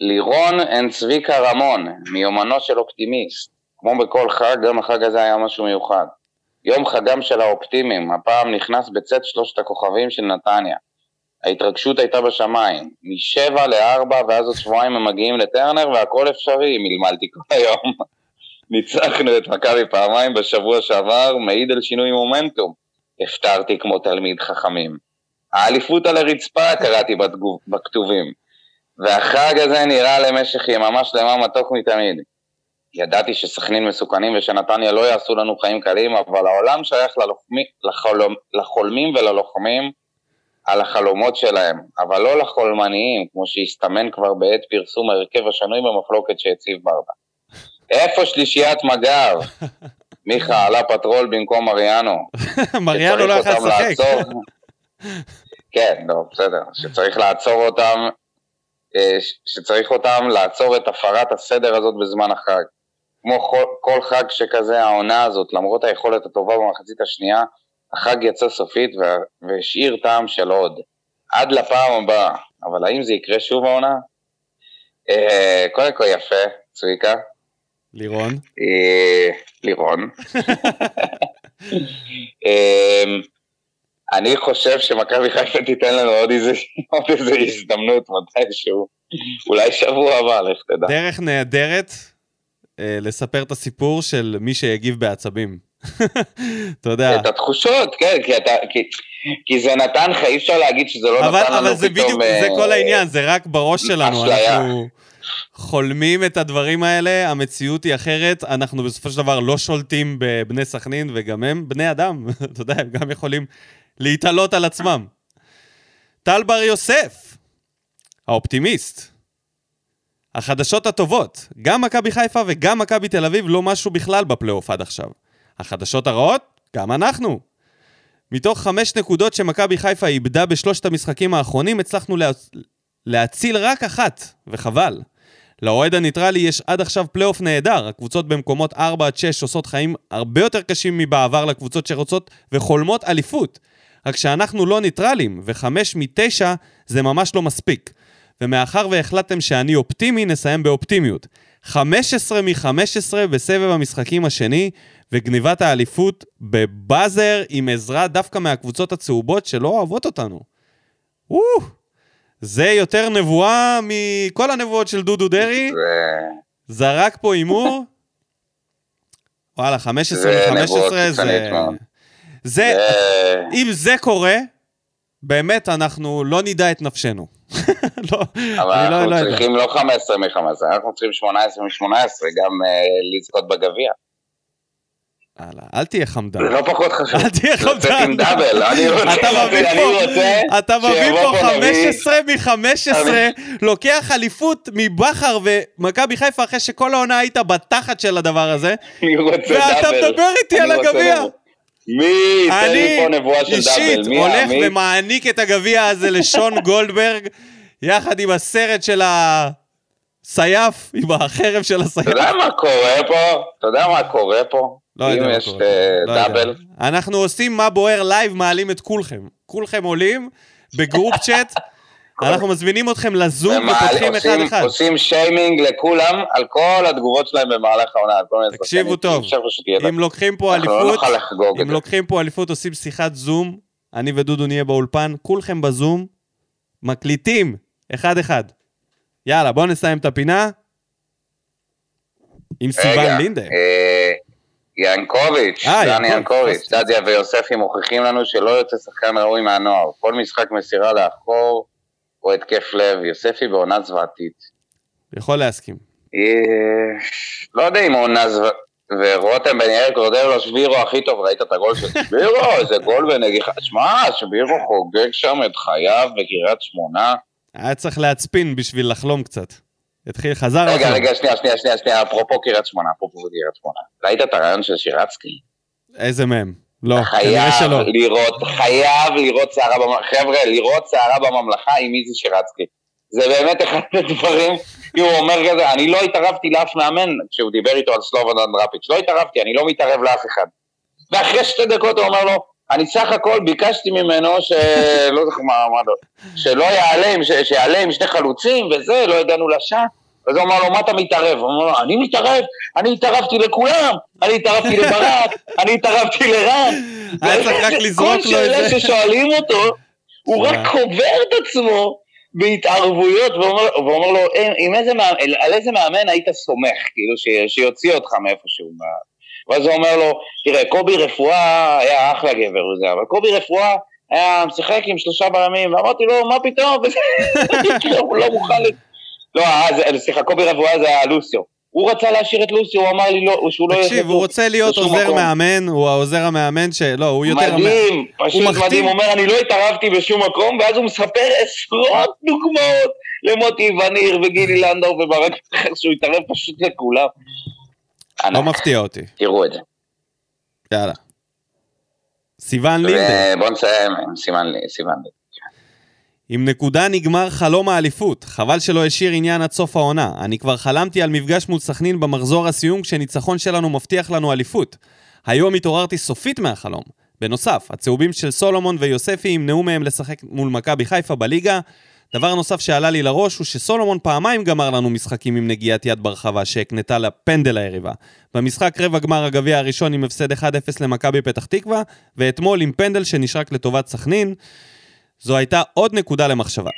S1: לירון אין צביקה רמון, מיומנו של אופטימיסט. כמו בכל חג, גם החג הזה היה משהו מיוחד. יום חגם של האופטימיים, הפעם נכנס בצאת שלושת הכוכבים של נתניה. ההתרגשות הייתה בשמיים, משבע לארבע ואז עוד שבועיים הם מגיעים לטרנר והכל אפשרי, מלמלתי כל היום. ניצחנו את מכבי פעמיים בשבוע שעבר, מעיד על שינוי מומנטום. הפטרתי כמו תלמיד חכמים. האליפות על הרצפה קראתי בתגוב, בכתובים. והחג הזה נראה למשך יממה שלמה מתוק מתמיד. ידעתי שסכנין מסוכנים ושנתניה לא יעשו לנו חיים קלים, אבל העולם שייך ללוחמי, לחלומ, לחולמים וללוחמים על החלומות שלהם, אבל לא לחולמניים, כמו שהסתמן כבר בעת פרסום ההרכב השנוי במחלוקת שהציב ברדה. איפה שלישיית מג"ב? מיכה עלה פטרול במקום מריאנו.
S2: מריאנו לא יכול לשחק.
S1: כן, לא, בסדר. שצריך לעצור אותם, אה, שצריך אותם לעצור את הפרת הסדר הזאת בזמן החג. כמו כל חג שכזה, העונה הזאת, למרות היכולת הטובה במחצית השנייה, החג יצא סופית וה- והשאיר טעם של עוד. עד לפעם הבאה. אבל האם זה יקרה שוב העונה? אה, קודם כל יפה, צביקה.
S2: לירון.
S1: אה, לירון. אמ, אני חושב שמכבי חיפה תיתן לנו עוד איזה, עוד איזה הזדמנות מתישהו. אולי שבוע הבא, לך תדע.
S2: דרך נהדרת אה, לספר את הסיפור של מי שיגיב בעצבים. אתה יודע.
S1: את התחושות, כן, כי, אתה, כי, כי זה נתן לך, אי אפשר להגיד שזה לא
S2: אבל,
S1: נתן לנו
S2: אבל זה
S1: פתאום...
S2: בדיוק,
S1: אה,
S2: זה כל העניין, זה רק בראש שלנו.
S1: אשליה.
S2: אנחנו חולמים את הדברים האלה, המציאות היא אחרת, אנחנו בסופו של דבר לא שולטים בבני סכנין, וגם הם בני אדם, אתה יודע, הם גם יכולים להתעלות על עצמם. טל בר יוסף, האופטימיסט. החדשות הטובות, גם מכבי חיפה וגם מכבי תל אביב לא משהו בכלל בפלייאוף עד עכשיו. החדשות הרעות, גם אנחנו. מתוך חמש נקודות שמכבי חיפה איבדה בשלושת המשחקים האחרונים, הצלחנו לה... להציל רק אחת, וחבל. לאוהד הניטרלי יש עד עכשיו פלייאוף נהדר, הקבוצות במקומות 4 עד 6 עושות חיים הרבה יותר קשים מבעבר לקבוצות שרוצות וחולמות אליפות. רק שאנחנו לא ניטרלים, וחמש מתשע זה ממש לא מספיק. ומאחר והחלטתם שאני אופטימי, נסיים באופטימיות. 15 מ-15 בסבב המשחקים השני, וגניבת האליפות בבאזר עם עזרה דווקא מהקבוצות הצהובות שלא אוהבות אותנו. וואו, זה יותר נבואה מכל הנבואות של דודו דרעי. זרק פה הימור. וואלה, 15
S1: זה
S2: מ-15
S1: נבואות
S2: זה... זה,
S1: זה-
S2: אם זה קורה, באמת אנחנו לא נדע את נפשנו. לא,
S1: אבל
S2: לא,
S1: אנחנו
S2: לא.
S1: צריכים לא 15 מ-15, אנחנו צריכים 18 מ-18, גם אה, לזכות בגביע.
S2: הלאה, אל תהיה חמדן.
S1: זה לא פחות חשוב.
S2: אל תהיה
S1: לצאת
S2: חמדן.
S1: עם דאבל, אני רוצה,
S2: אתה מביא פה-
S1: רוצה
S2: אתה מביא
S1: שיבוא
S2: פה
S1: נביא.
S2: 15 מ-15, לוקח אליפות מבכר ומכבי חיפה אחרי שכל העונה היית בתחת של הדבר הזה,
S1: אני רוצה
S2: ואתה
S1: דאבל.
S2: מדבר איתי על הגביע.
S1: מי ייתן לי
S2: אני
S1: פה נבואה של
S2: אישית
S1: דאבל? מי
S2: הולך
S1: יעמיק?
S2: ומעניק את הגביע הזה לשון גולדברג, יחד עם הסרט של הסייף, עם החרב של הסייף.
S1: אתה יודע מה קורה פה? אתה יודע מה קורה פה?
S2: לא יודע
S1: אם
S2: מה
S1: יש
S2: קורה.
S1: אה,
S2: לא יודע.
S1: דאבל,
S2: אנחנו עושים מה בוער לייב, מעלים את כולכם. כולכם עולים ב group chat, אנחנו מזמינים אתכם לזום ופותחים
S1: עושים-
S2: אחד-אחד.
S1: עושים שיימינג לכולם על כל התגובות שלהם במהלך העונה.
S2: תקשיבו. טוב, אם לוקחים פה
S1: לא
S2: אליפות, אם. לוקחים פה אליפות, עושים שיחת זום, אני ודודו נהיה באולפן, כולכם בזום, מקליטים, אחד-אחד. יאללה, בואו נסיים את הפינה. עם סיוון לינדה.
S1: אה, ינקוביץ',
S2: אה,
S1: דני
S2: ינקוביץ',
S1: דדיה ויוספי מוכיחים לנו שלא יוצא שחקן ראוי מהנוער. כל משחק מסירה לאחור או התקף לב. יוספי בעונה זוועתית.
S2: יכול להסכים.
S1: לא יודע אם עונה זו... ורותם בן יאיר קורדלו שבירו הכי טוב, ראית את הגול של שבירו? איזה גול בנגיחה. שמע, שבירו חוגג שם את חייו בקריית שמונה.
S2: היה צריך להצפין בשביל לחלום קצת. התחיל, חזר
S1: רגע,
S2: לחלום.
S1: רגע, שנייה, שנייה, שנייה, שנייה, אפרופו קריית שמונה, אפרופו קריית שמונה. ראית את הרעיון של שירצקי?
S2: איזה מהם? לא, כנראה שלא.
S1: לראות, חייב לראות סערה בממלכה, חבר'ה, לראות סערה בממלכה עם איזי שירצקי. זה באמת אחד הדברים, כי הוא אומר כזה, אני לא התערבתי לאף מאמן, כשהוא דיבר איתו על סלובודן דראפיץ', לא התערבתי, אני לא מתערב לאף אחד. ואחרי שתי דקות הוא אומר לו, אני סך הכל ביקשתי ממנו ש... לא זוכר מה, לא, שלא יעלה. שיעלה עם שני חלוצים וזה, לא הגענו לשעה. אז הוא אמר לו, מה אתה מתערב? הוא אמר לו, אני מתערב, אני התערבתי לכולם, אני התערבתי לברק, אני התערבתי לרן.
S2: היה צריך רק לזרוק לו
S1: כל
S2: את
S1: שאלה
S2: זה.
S1: ששואלים אותו, הוא. רק קובר את עצמו בהתערבויות, ואומר, לו, "אין, עם איזה מאמן, על איזה מאמן היית סומך, כאילו, שיוציא אותך מאיפשהו. ואז הוא אומר לו, תראה, קובי רפואה היה אחלה גבר וזה, אבל קובי רפואה היה משחק עם שלושה בלמים, ואמרתי לו, מה פתאום? הוא לא מוכן... לא, אז, סליחה, קובי רפואה זה היה לוסיו. הוא רצה להשאיר את לוסיו, הוא אמר לי לא, שהוא לא...
S2: תקשיב,
S1: יעשה
S2: הוא רוצה להיות עוזר
S1: מקום.
S2: מאמן, הוא העוזר המאמן ש... לא, הוא יותר...
S1: מדהים, פשוט
S2: הוא מחתים-
S1: מדהים, הוא אומר, אני לא התערבתי בשום מקום, ואז הוא מספר עשרות דוגמאות למוטי וניר וגילי לנדאו וברק שהוא התערב פשוט לכולם.
S2: לא. מפתיע אותי.
S1: תראו את זה.
S2: יאללה. סיוון לינדה.
S1: ובוא נסיים עם סימן לי, סימן לי.
S2: עם נקודה נגמר חלום האליפות. חבל שלא השאיר עניין עד סוף העונה. אני כבר חלמתי על מפגש מול סכנין במחזור הסיום כשניצחון שלנו מבטיח לנו אליפות. היום התעוררתי סופית מהחלום. בנוסף, הצהובים של סולומון ויוספי ימנעו מהם לשחק מול מכבי חיפה בליגה. דבר נוסף שעלה לי לראש הוא שסולומון פעמיים גמר לנו משחקים עם נגיעת יד ברחבה שהקנתה לפנדל היריבה. במשחק רבע גמר הגביע הראשון עם הפסד 1-0 למכבי פתח תקווה, ואתמול עם פנדל שנשרק לטובת סכנין. זו הייתה עוד נקודה למחשבה.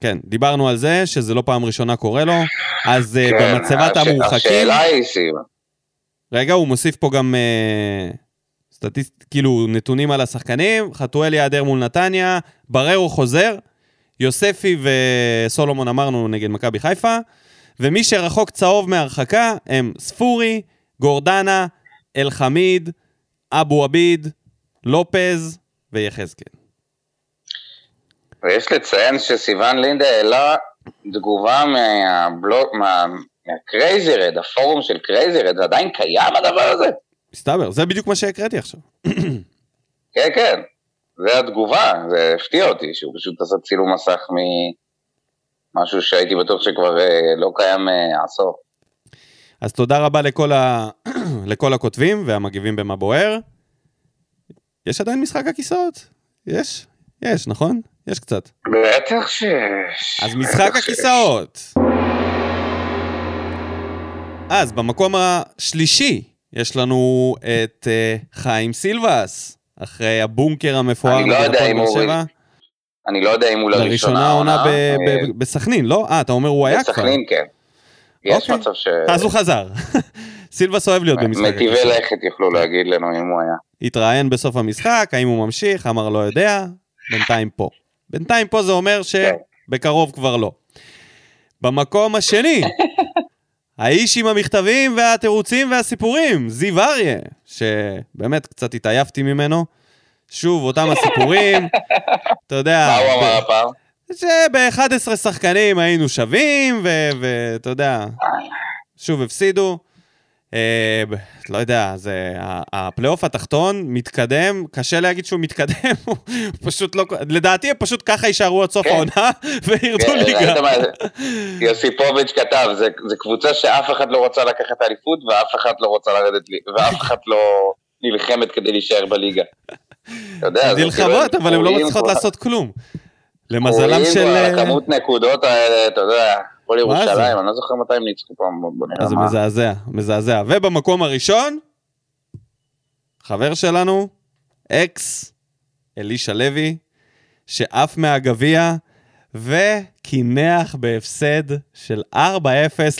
S2: כן, דיברנו על זה, שזה לא פעם ראשונה קורה לו, אז כן,
S1: כן,
S2: במצבת
S1: הש-
S2: המורחקים...
S1: השאלה היא, סימן.
S2: רגע, הוא מוסיף פה גם אה, סטטיסט, כאילו נתונים על השחקנים, חתואל ייעדר מול נתניה, בררו חוזר, יוספי וסולומון אמרנו נגד מכבי חיפה, ומי שרחוק צהוב מהרחקה הם ספורי, גורדנה, אלחמיד, אבו עביד, לופז ויחזקאל.
S1: ויש לציין שסיוון לינדה העלה תגובה מהבלוג, מה- מה Crazy Red, הפורום של Crazy Red, זה עדיין קיים הדבר הזה?
S2: מסתבר, זה בדיוק מה שהקראתי עכשיו.
S1: כן, כן, זה התגובה, זה הפתיע אותי, שהוא פשוט עשה צילום מסך ממשהו שהייתי בטוח שכבר אה, לא קיים אה, עשור.
S2: אז תודה רבה לכל, ה... לכל הכותבים והמגיבים במה בוער. יש עדיין משחק הכיסאות? יש? יש, נכון? יש קצת.
S1: בטח שיש.
S2: אז משחק. הכיסאות. אז במקום השלישי יש לנו את אה, חיים סילבס, אחרי הבונקר המפואר
S1: אני לא
S2: נגד
S1: יודע
S2: הפועל
S1: אם
S2: באר
S1: הוא-
S2: שבע.
S1: אני לא יודע אם הוא
S2: לראשונה
S1: לראשונה
S2: עונה ב-
S1: אה,
S2: בסכנין, לא? אה, אתה אומר הוא היה כבר.
S1: בסכנין כן. יש
S2: אוקיי.
S1: מצב ש...
S2: אז הוא חזר. סילבס אוהב להיות במשחק
S1: מטיבי. לכת יוכלו להגיד לנו אם הוא היה.
S2: התראיין בסוף המשחק, האם הוא ממשיך, אמר לא יודע, בינתיים פה. בינתיים פה זה אומר. שבקרוב כבר לא. במקום השני, האיש עם המכתבים והתירוצים והסיפורים, זיו אריה, שבאמת קצת התעייפתי ממנו. שוב, אותם הסיפורים, אתה יודע,
S1: מה הוא אמר הפעם?
S2: שב-11 שחקנים היינו שווים, ואתה יודע, שוב הפסידו. אה, לא יודע, זה... הפלייאוף התחתון מתקדם, קשה להגיד שהוא מתקדם, הוא פשוט לא... לדעתי הם פשוט ככה יישארו עד סוף
S1: כן.
S2: העונה וירדו
S1: כן,
S2: ליגה.
S1: יוסיפוביץ' כתב, זה קבוצה שאף אחד לא רוצה לקחת את האליפות ואף אחד לא רוצה לרדת, לי- ואף אחד לא נלחמת כדי להישאר בליגה. אתה יודע,
S2: נלחמות,
S1: כאילו,
S2: אבל הן לא מצליחות לעשות כלום. למזלם של... אה,
S1: על הכמות נקודות האלה, אתה יודע,
S2: מה זה?
S1: ירושלים, אני לא זוכר מתי הם ניצחו פעם, בוא נראה
S2: אז זה
S1: מה.
S2: מזעזע, מזעזע. ובמקום הראשון, חבר שלנו, אקס אלישע לוי, שעף מהגביע וקינח בהפסד של 4-0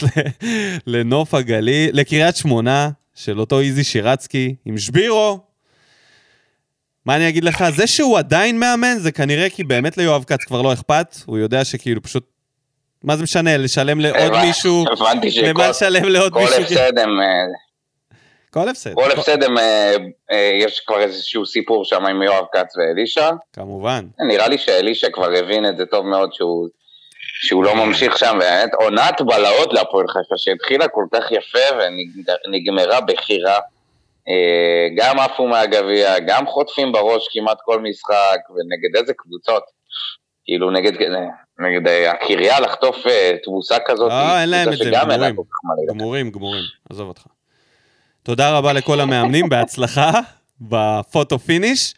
S2: ל- לנוף הגליל, לקריית שמונה, של אותו איזי שירצקי, עם שבירו. מה אני אגיד לך? זה שהוא עדיין מאמן, זה כנראה כי באמת ליואב כץ כבר לא אכפת, הוא יודע שכאילו פשוט... מה זה משנה, לשלם לעוד מישהו,
S1: הבנתי שכל? הפסד הם, אה,
S2: כל הפסד.
S1: כל הפסד הם, אה, אה, יש כבר איזשהו סיפור שם עם יואב כץ ואלישע.
S2: כמובן.
S1: נראה לי שאלישע כבר הבין את זה טוב מאוד שהוא, שהוא לא ממשיך שם, באמת עונת בלהות להפועל חיפה שהתחילה כל כך יפה ונגמרה בחירה. גם עפו מהגביע, גם חוטפים בראש כמעט כל משחק, ונגד איזה קבוצות. כאילו נגד, נגד אה, הקריה לחטוף אה, תבוסה כזאת,
S2: אה, אין להם את זה, גמורים. גמורים, גמורים. עזוב אותך. תודה רבה לכל המאמנים, בהצלחה ב photo finish.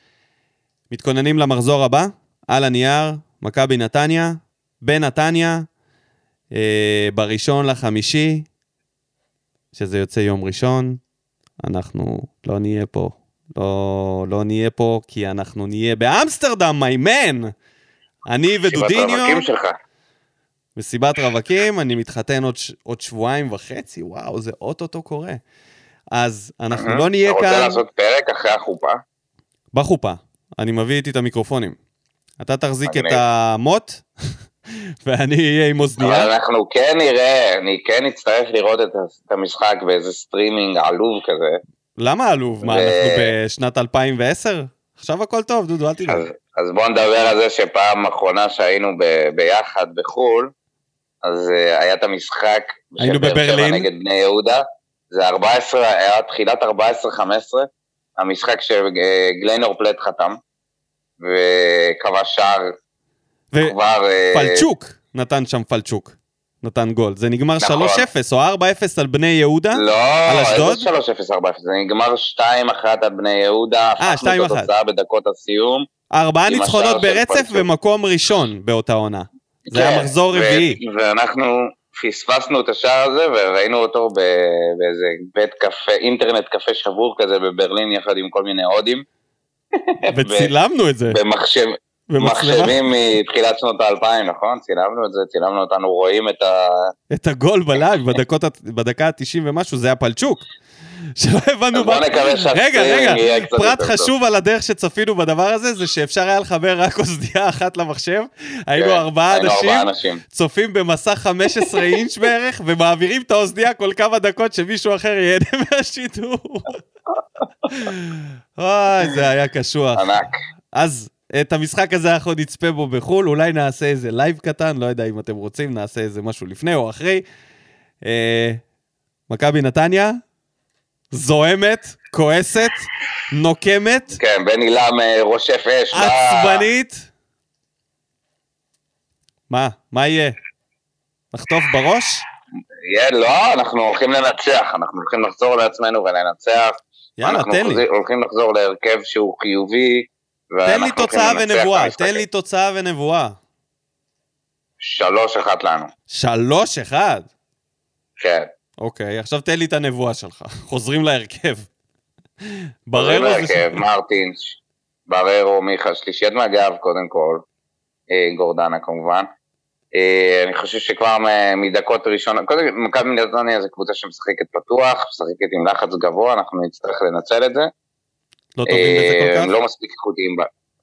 S2: מתכוננים למחזור הבא, על הנייר, מכבי נתניה, בנתניה, אה, בראשון לחמישי, שזה יוצא יום ראשון, אנחנו לא נהיה פה. לא, לא נהיה פה, כי אנחנו נהיה באמסטרדם, my man! אני ודודיניו. מסיבת רווקים, אני מתחתן עוד, ש... עוד שבועיים וחצי, וואו, זה אוטוטו קורה. אז אנחנו לא נהיה
S1: אתה רוצה
S2: כאן
S1: לעשות פרק אחרי החופה?
S2: בחופה. אני מביא איתי את המיקרופונים. אתה תחזיק את. המוט, ואני אהיה עם
S1: אבל
S2: אוזנייה.
S1: אנחנו כן נראה, אני כן אצטרך לראות את המשחק באיזה סטרימינג עלוב כזה.
S2: למה עלוב? מה, אנחנו בשנת 2010? עכשיו הכל טוב, דודו, אל תדאג.
S1: אז, אז בואו נדבר על זה שפעם אחרונה שהיינו ב, ביחד בחו"ל, אז uh, היה את המשחק
S2: היינו בברלין.
S1: נגד בני יהודה, זה 14, היה תחילת 14-15, המשחק שגליינור פלט חתם, וכבש שער כבר... אה,
S2: ופלצ'וק נתן שם פלצ'וק. נתן גול. זה נגמר 3-0
S1: נכון.
S2: או 4-0 על בני יהודה?
S1: לא,
S2: על אשדוד?
S1: איזה 3-0, 4-0, זה נגמר 2-1 על בני יהודה,
S2: אה,
S1: הפכנו את
S2: 2-1.
S1: התוצאה בדקות הסיום.
S2: ארבעה ניצחונות ברצף. ומקום ראשון באותה עונה. זה היה
S1: כן,
S2: מחזור רביעי.
S1: ואנחנו פספסנו את השער הזה וראינו אותו באיזה בית קפה, אינטרנט קפה שבור כזה בברלין יחד עם כל מיני הודים.
S2: וצילמנו את זה
S1: במחשב. מחשבים מתחילת שנות האלפיים, נכון? צילמנו את זה, צילמנו אותנו, רואים את ה...
S2: את הגול בלייב בדקות בדקה ה-90 ומשהו, זה היה פלצ'וק. שלא הבנו
S1: בוא. נקווה
S2: רגע, רגע, פרט. חשוב על הדרך שצפינו בדבר הזה, זה שאפשר היה לחבר רק אוזנייה אחת למחשב. היינו
S1: כן,
S2: ארבעה
S1: היינו
S2: אנשים,
S1: ארבעה אנשים.
S2: צופים במסך 15 אינץ' בערך, ומעבירים את האוזנייה כל כמה דקות שמישהו אחר ייהנה מהשידור. אוי, זה היה קשוח.
S1: ענק.
S2: אז את המשחק הזה אנחנו נצפה בו בחו"ל, אולי נעשה איזה לייב קטן, לא יודע אם אתם רוצים, נעשה איזה משהו לפני או אחרי. אה, מכבי נתניה, זועמת, כועסת, נוקמת,
S1: כן, בן עילם אה, רושף אש.
S2: עצבנית. מה? מה יהיה? נחטוף בראש?
S1: יהיה, לא, אנחנו הולכים לנצח, אנחנו הולכים לחזור לעצמנו ולנצח.
S2: יאללה,
S1: אנחנו
S2: תן לי.
S1: חוזרים- הולכים לחזור להרכב שהוא חיובי
S2: תן לי תוצאה ונבואה, תן לי תוצאה ונבואה.
S1: שלוש אחת לנו.
S2: שלוש אחד?
S1: כן.
S2: אוקיי, עכשיו תן לי את הנבואה שלך. חוזרים להרכב.
S1: בררו זה... מרטינס, בררו, מיכה, שלישיית מהגב קודם כל, אה, גורדנה כמובן. אה, אני חושב שכבר מדקות ראשונות, קודם כל מכבי נתניה זו קבוצה שמשחקת פתוח, משחקת עם לחץ גבוה, אנחנו נצטרך לנצל את זה.
S2: לא טובים בזה כל
S1: אה,
S2: כך?
S1: לא מספיק איכותיים.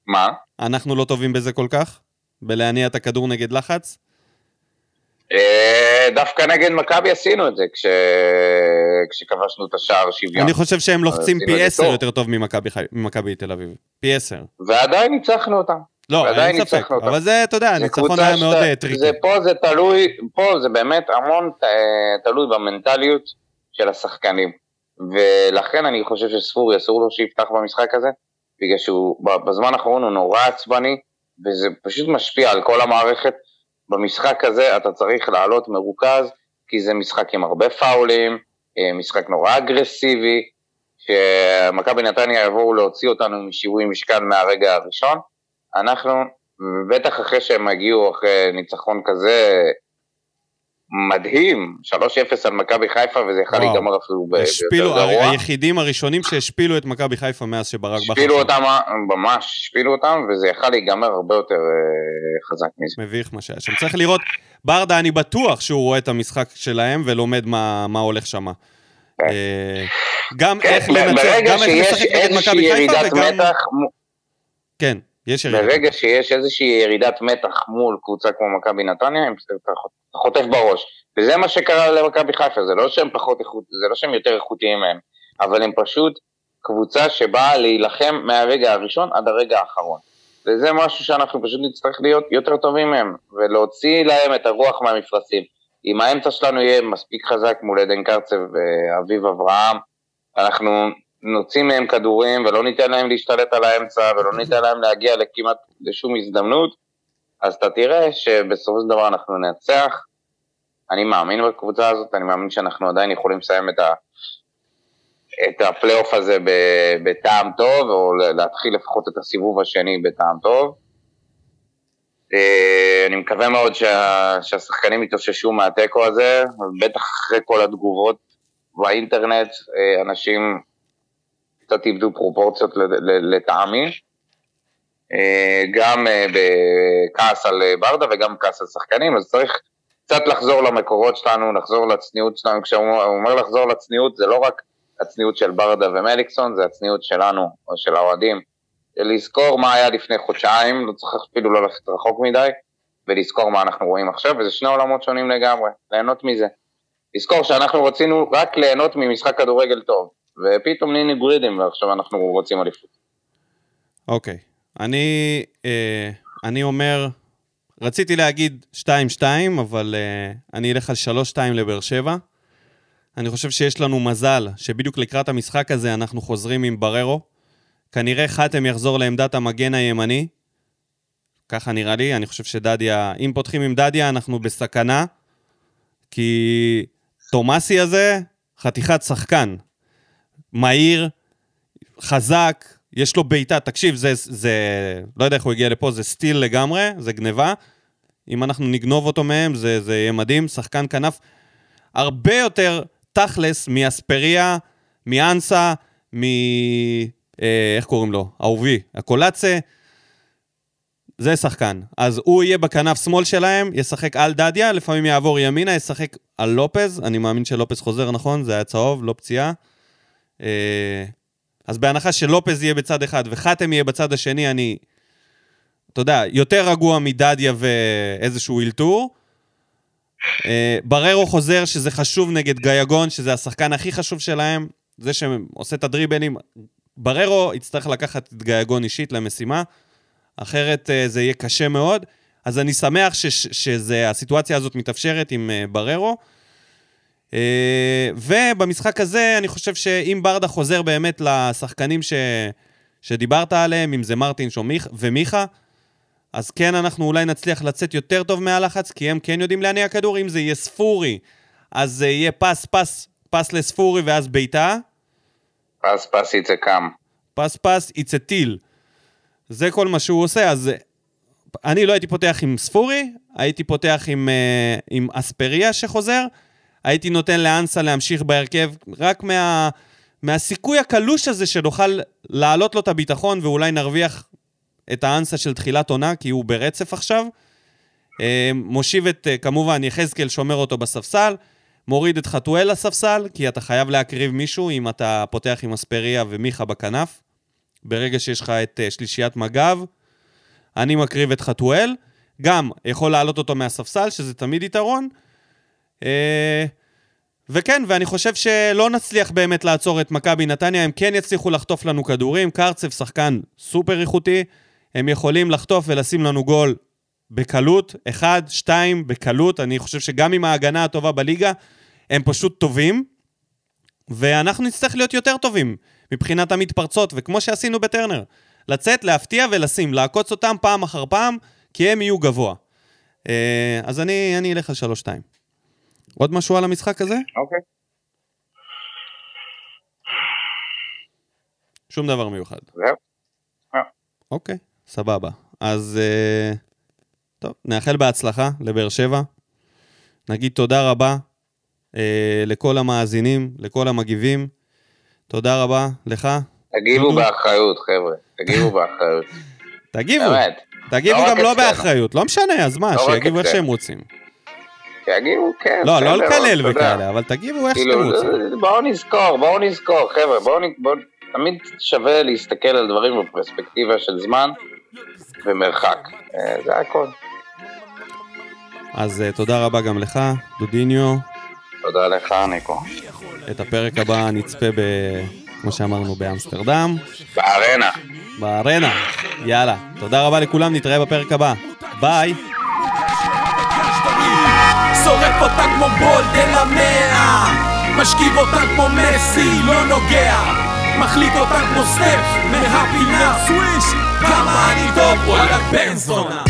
S1: מה?
S2: אנחנו לא טובים בזה כל כך? בלהניע את הכדור נגד לחץ?
S1: אה, דווקא נגד מכבי עשינו את זה, כש... כשכבשנו את השער שוויון.
S2: אני חושב שהם לוחצים פי עשר יותר טוב ממכבי תל אביב. פי עשר.
S1: ועדיין ניצחנו אותם.
S2: לא, אין ספק, אבל זה, אתה יודע, הניצחון היה מאוד אה, טריקי.
S1: זה פה זה תלוי, פה זה באמת המון תלוי במנטליות של השחקנים. ולכן אני חושב שספורי אסור לו שיפתח במשחק הזה, בגלל שהוא בזמן האחרון הוא נורא עצבני, וזה פשוט משפיע על כל המערכת. במשחק הזה אתה צריך לעלות מרוכז, כי זה משחק עם הרבה פאולים, אה, משחק נורא אגרסיבי, שמכבי נתניה יבואו להוציא אותנו משיווי משקל מהרגע הראשון. אנחנו, בטח אחרי שהם הגיעו אחרי ניצחון כזה מדהים, 3-0 על מכבי חיפה וזה יכול להיגמר אפילו
S2: ביותר גרוע. היחידים הראשונים שהשפילו את מכבי חיפה מאז שברק בכר.
S1: השפילו אותם, ממש השפילו אותם וזה יכול להיגמר הרבה יותר אה, חזק מזה.
S2: מביך מה שהיה שם. צריך לראות, ברדה אני בטוח שהוא רואה את המשחק שלהם ולומד מה, מה הולך שם. כן. אה, גם כן, איך לנצח, גם איך לשחק נגד מכבי חיפה וגם... כן. יש ירידה.
S1: ברגע שיש איזושהי ירידת מתח מול קבוצה כמו מכבי נתניה, אתה חוטף בראש. וזה מה שקרה למכבי חיפה, זה לא שהם פחות איכות, זה לא שהם יותר איכותיים מהם, אבל הם פשוט קבוצה שבאה להילחם מהרגע הראשון עד הרגע האחרון. וזה משהו שאנחנו פשוט נצטרך להיות יותר טובים מהם, ולהוציא להם את הרוח מהמפרשים. אם האמצע שלנו יהיה מספיק חזק מול עדן קרצב ואביב אברהם, אנחנו נוציא מהם כדורים ולא ניתן להם להשתלט על האמצע ולא ניתן להם להגיע לכמעט לשום הזדמנות, אז אתה תראה שבסופו של דבר אנחנו ננצח. אני מאמין בקבוצה הזאת, אני מאמין שאנחנו עדיין יכולים לסיים את, ה, את הפלייאוף הזה בטעם טוב, או להתחיל לפחות את הסיבוב השני בטעם טוב. אה, אני מקווה מאוד שה, שהשחקנים יתאוששו מהתיקו הזה, בטח אחרי כל התגובות באינטרנט, אה, אנשים קצת איבדו פרופורציות לטעמי. אה, גם אה, בכעס על אה, ברדה וגם בכעס על שחקנים, אז צריך קצת לחזור למקורות שלנו, לחזור לצניעות שלנו. כשהוא אומר לחזור לצניעות, זה לא רק הצניעות של ברדה ומליקסון, זה הצניעות שלנו, או של האוהדים. לזכור מה היה לפני חודשיים, לא צריך אפילו ללכת רחוק מדי, ולזכור מה אנחנו רואים עכשיו, וזה שני עולמות שונים לגמרי, ליהנות מזה. לזכור שאנחנו רצינו רק ליהנות ממשחק כדורגל טוב. ופתאום נהיינו גרידים, ועכשיו אנחנו רוצים אליפות.
S2: אוקיי. אני, אה, אני אומר, רציתי להגיד 2-2, אבל אה, אני אלך על 3-2 לבאר שבע. אני חושב שיש לנו מזל שבדיוק לקראת המשחק הזה אנחנו חוזרים עם בררו. כנראה חתם יחזור לעמדת המגן הימני. ככה נראה לי, אני חושב שדדיה, אם פותחים עם דדיה אנחנו בסכנה, כי תומאסי הזה, חתיכת שחקן. מהיר, חזק, יש לו בעיטה, תקשיב, זה, זה, לא יודע איך הוא הגיע לפה, זה סטיל לגמרי, זה גניבה. אם אנחנו נגנוב אותו מהם, זה, זה יהיה מדהים. שחקן כנף הרבה יותר תכלס מאספריה, מאנסה, מ... אה, איך קוראים לו? אהובי, הקולאצה. זה שחקן. אז הוא יהיה בכנף שמאל שלהם, ישחק על דדיה, לפעמים יעבור ימינה, ישחק על לופז. אני מאמין שלופז חוזר, נכון? זה היה צהוב, לא פציעה. אה, אז בהנחה שלופז יהיה בצד אחד וחתם יהיה בצד השני, אני, אתה יודע, יותר רגוע מדדיה ואיזשהו אלתור. אה, בררו חוזר שזה חשוב נגד גייגון, שזה השחקן הכי חשוב שלהם, זה שעושה את הדריבלים. בררו יצטרך לקחת את גייגון אישית למשימה, אחרת אה, זה יהיה קשה מאוד. אז אני שמח שהסיטואציה הזאת מתאפשרת עם בררו. אה, ובמשחק הזה, אני חושב שאם ברדה חוזר באמת לשחקנים ש... שדיברת עליהם, אם זה מרטינש ומיכה, אז כן, אנחנו אולי נצליח לצאת יותר טוב מהלחץ, כי הם כן יודעים להניע כדור. אם זה יהיה ספורי, אז זה יהיה פס, פס, פס לספורי ואז בעיטה.
S1: פס, פס, יצא קם.
S2: פס, פס, יצא טיל. זה כל מה שהוא עושה, אז אני לא הייתי פותח עם ספורי, הייתי פותח עם, אה, עם אספריה שחוזר, הייתי נותן לאנסה להמשיך בהרכב, רק מה, מהסיכוי הקלוש הזה שנוכל להעלות לו את הביטחון ואולי נרוויח את האנסה של תחילת עונה, כי הוא ברצף עכשיו. אה, מושיב את, אה, כמובן, יחזקאל שומר אותו בספסל, מוריד את חתואל לספסל, כי אתה חייב להקריב מישהו אם אתה פותח עם אספריה ומיכה בכנף. ברגע שיש לך את אה, שלישיית מג"ב, אני מקריב את חתואל. גם יכול להעלות אותו מהספסל, שזה תמיד יתרון. אה, וכן, ואני חושב שלא נצליח באמת לעצור את מכבי נתניה, הם כן יצליחו לחטוף לנו כדורים. קרצב שחקן סופר איכותי, הם יכולים לחטוף ולשים לנו גול בקלות, אחד, שתיים, בקלות. אני חושב שגם עם ההגנה הטובה בליגה, הם פשוט טובים, ואנחנו נצטרך להיות יותר טובים מבחינת המתפרצות, וכמו שעשינו בטרנר, לצאת, להפתיע ולשים, לעקוץ אותם פעם אחר פעם, כי הם יהיו גבוה. אה, אז אני, אני אלך על שלוש-שתיים. עוד משהו על המשחק הזה?
S1: אוקיי.
S2: שום דבר מיוחד.
S1: זהו.
S2: אוקיי, סבבה. אז אה, טוב, נאחל בהצלחה לבאר שבע. נגיד תודה רבה אה, לכל המאזינים, לכל המגיבים. תודה רבה לך.
S1: תגיבו. באחריות, חבר'ה. תגיבו באחריות.
S2: תגיבו,
S1: באמת.
S2: תגיבו
S1: לא
S2: גם לא. באחריות, לא משנה, אז מה,
S1: לא
S2: שיגיבו איך. שהם רוצים.
S1: תגיבו, כן.
S2: לא, לא לקלל. וכאלה, אבל תגיבו איך שאתם רוצים.
S1: בואו נזכור, בואו נזכור, חבר'ה. בואו... תמיד שווה להסתכל על דברים בפרספקטיבה של זמן ומרחק. אה, זה הכל.
S2: אז אה, תודה רבה גם לך, דודיניו.
S1: תודה לך, ניקו.
S2: את הפרק הבא נצפה ב... כמו שאמרנו, באמסטרדם,
S1: בארנה.
S2: בארנה. יאללה. תודה רבה לכולם, נתראה בפרק הבא. ביי.
S3: שורף אותה כמו בולד אל המאה. משכיב אותה כמו מסי, לא נוגע. מחליט אותה כמו סטף מהפינה. סוויש כמה אני טוב, וואלה בן זונה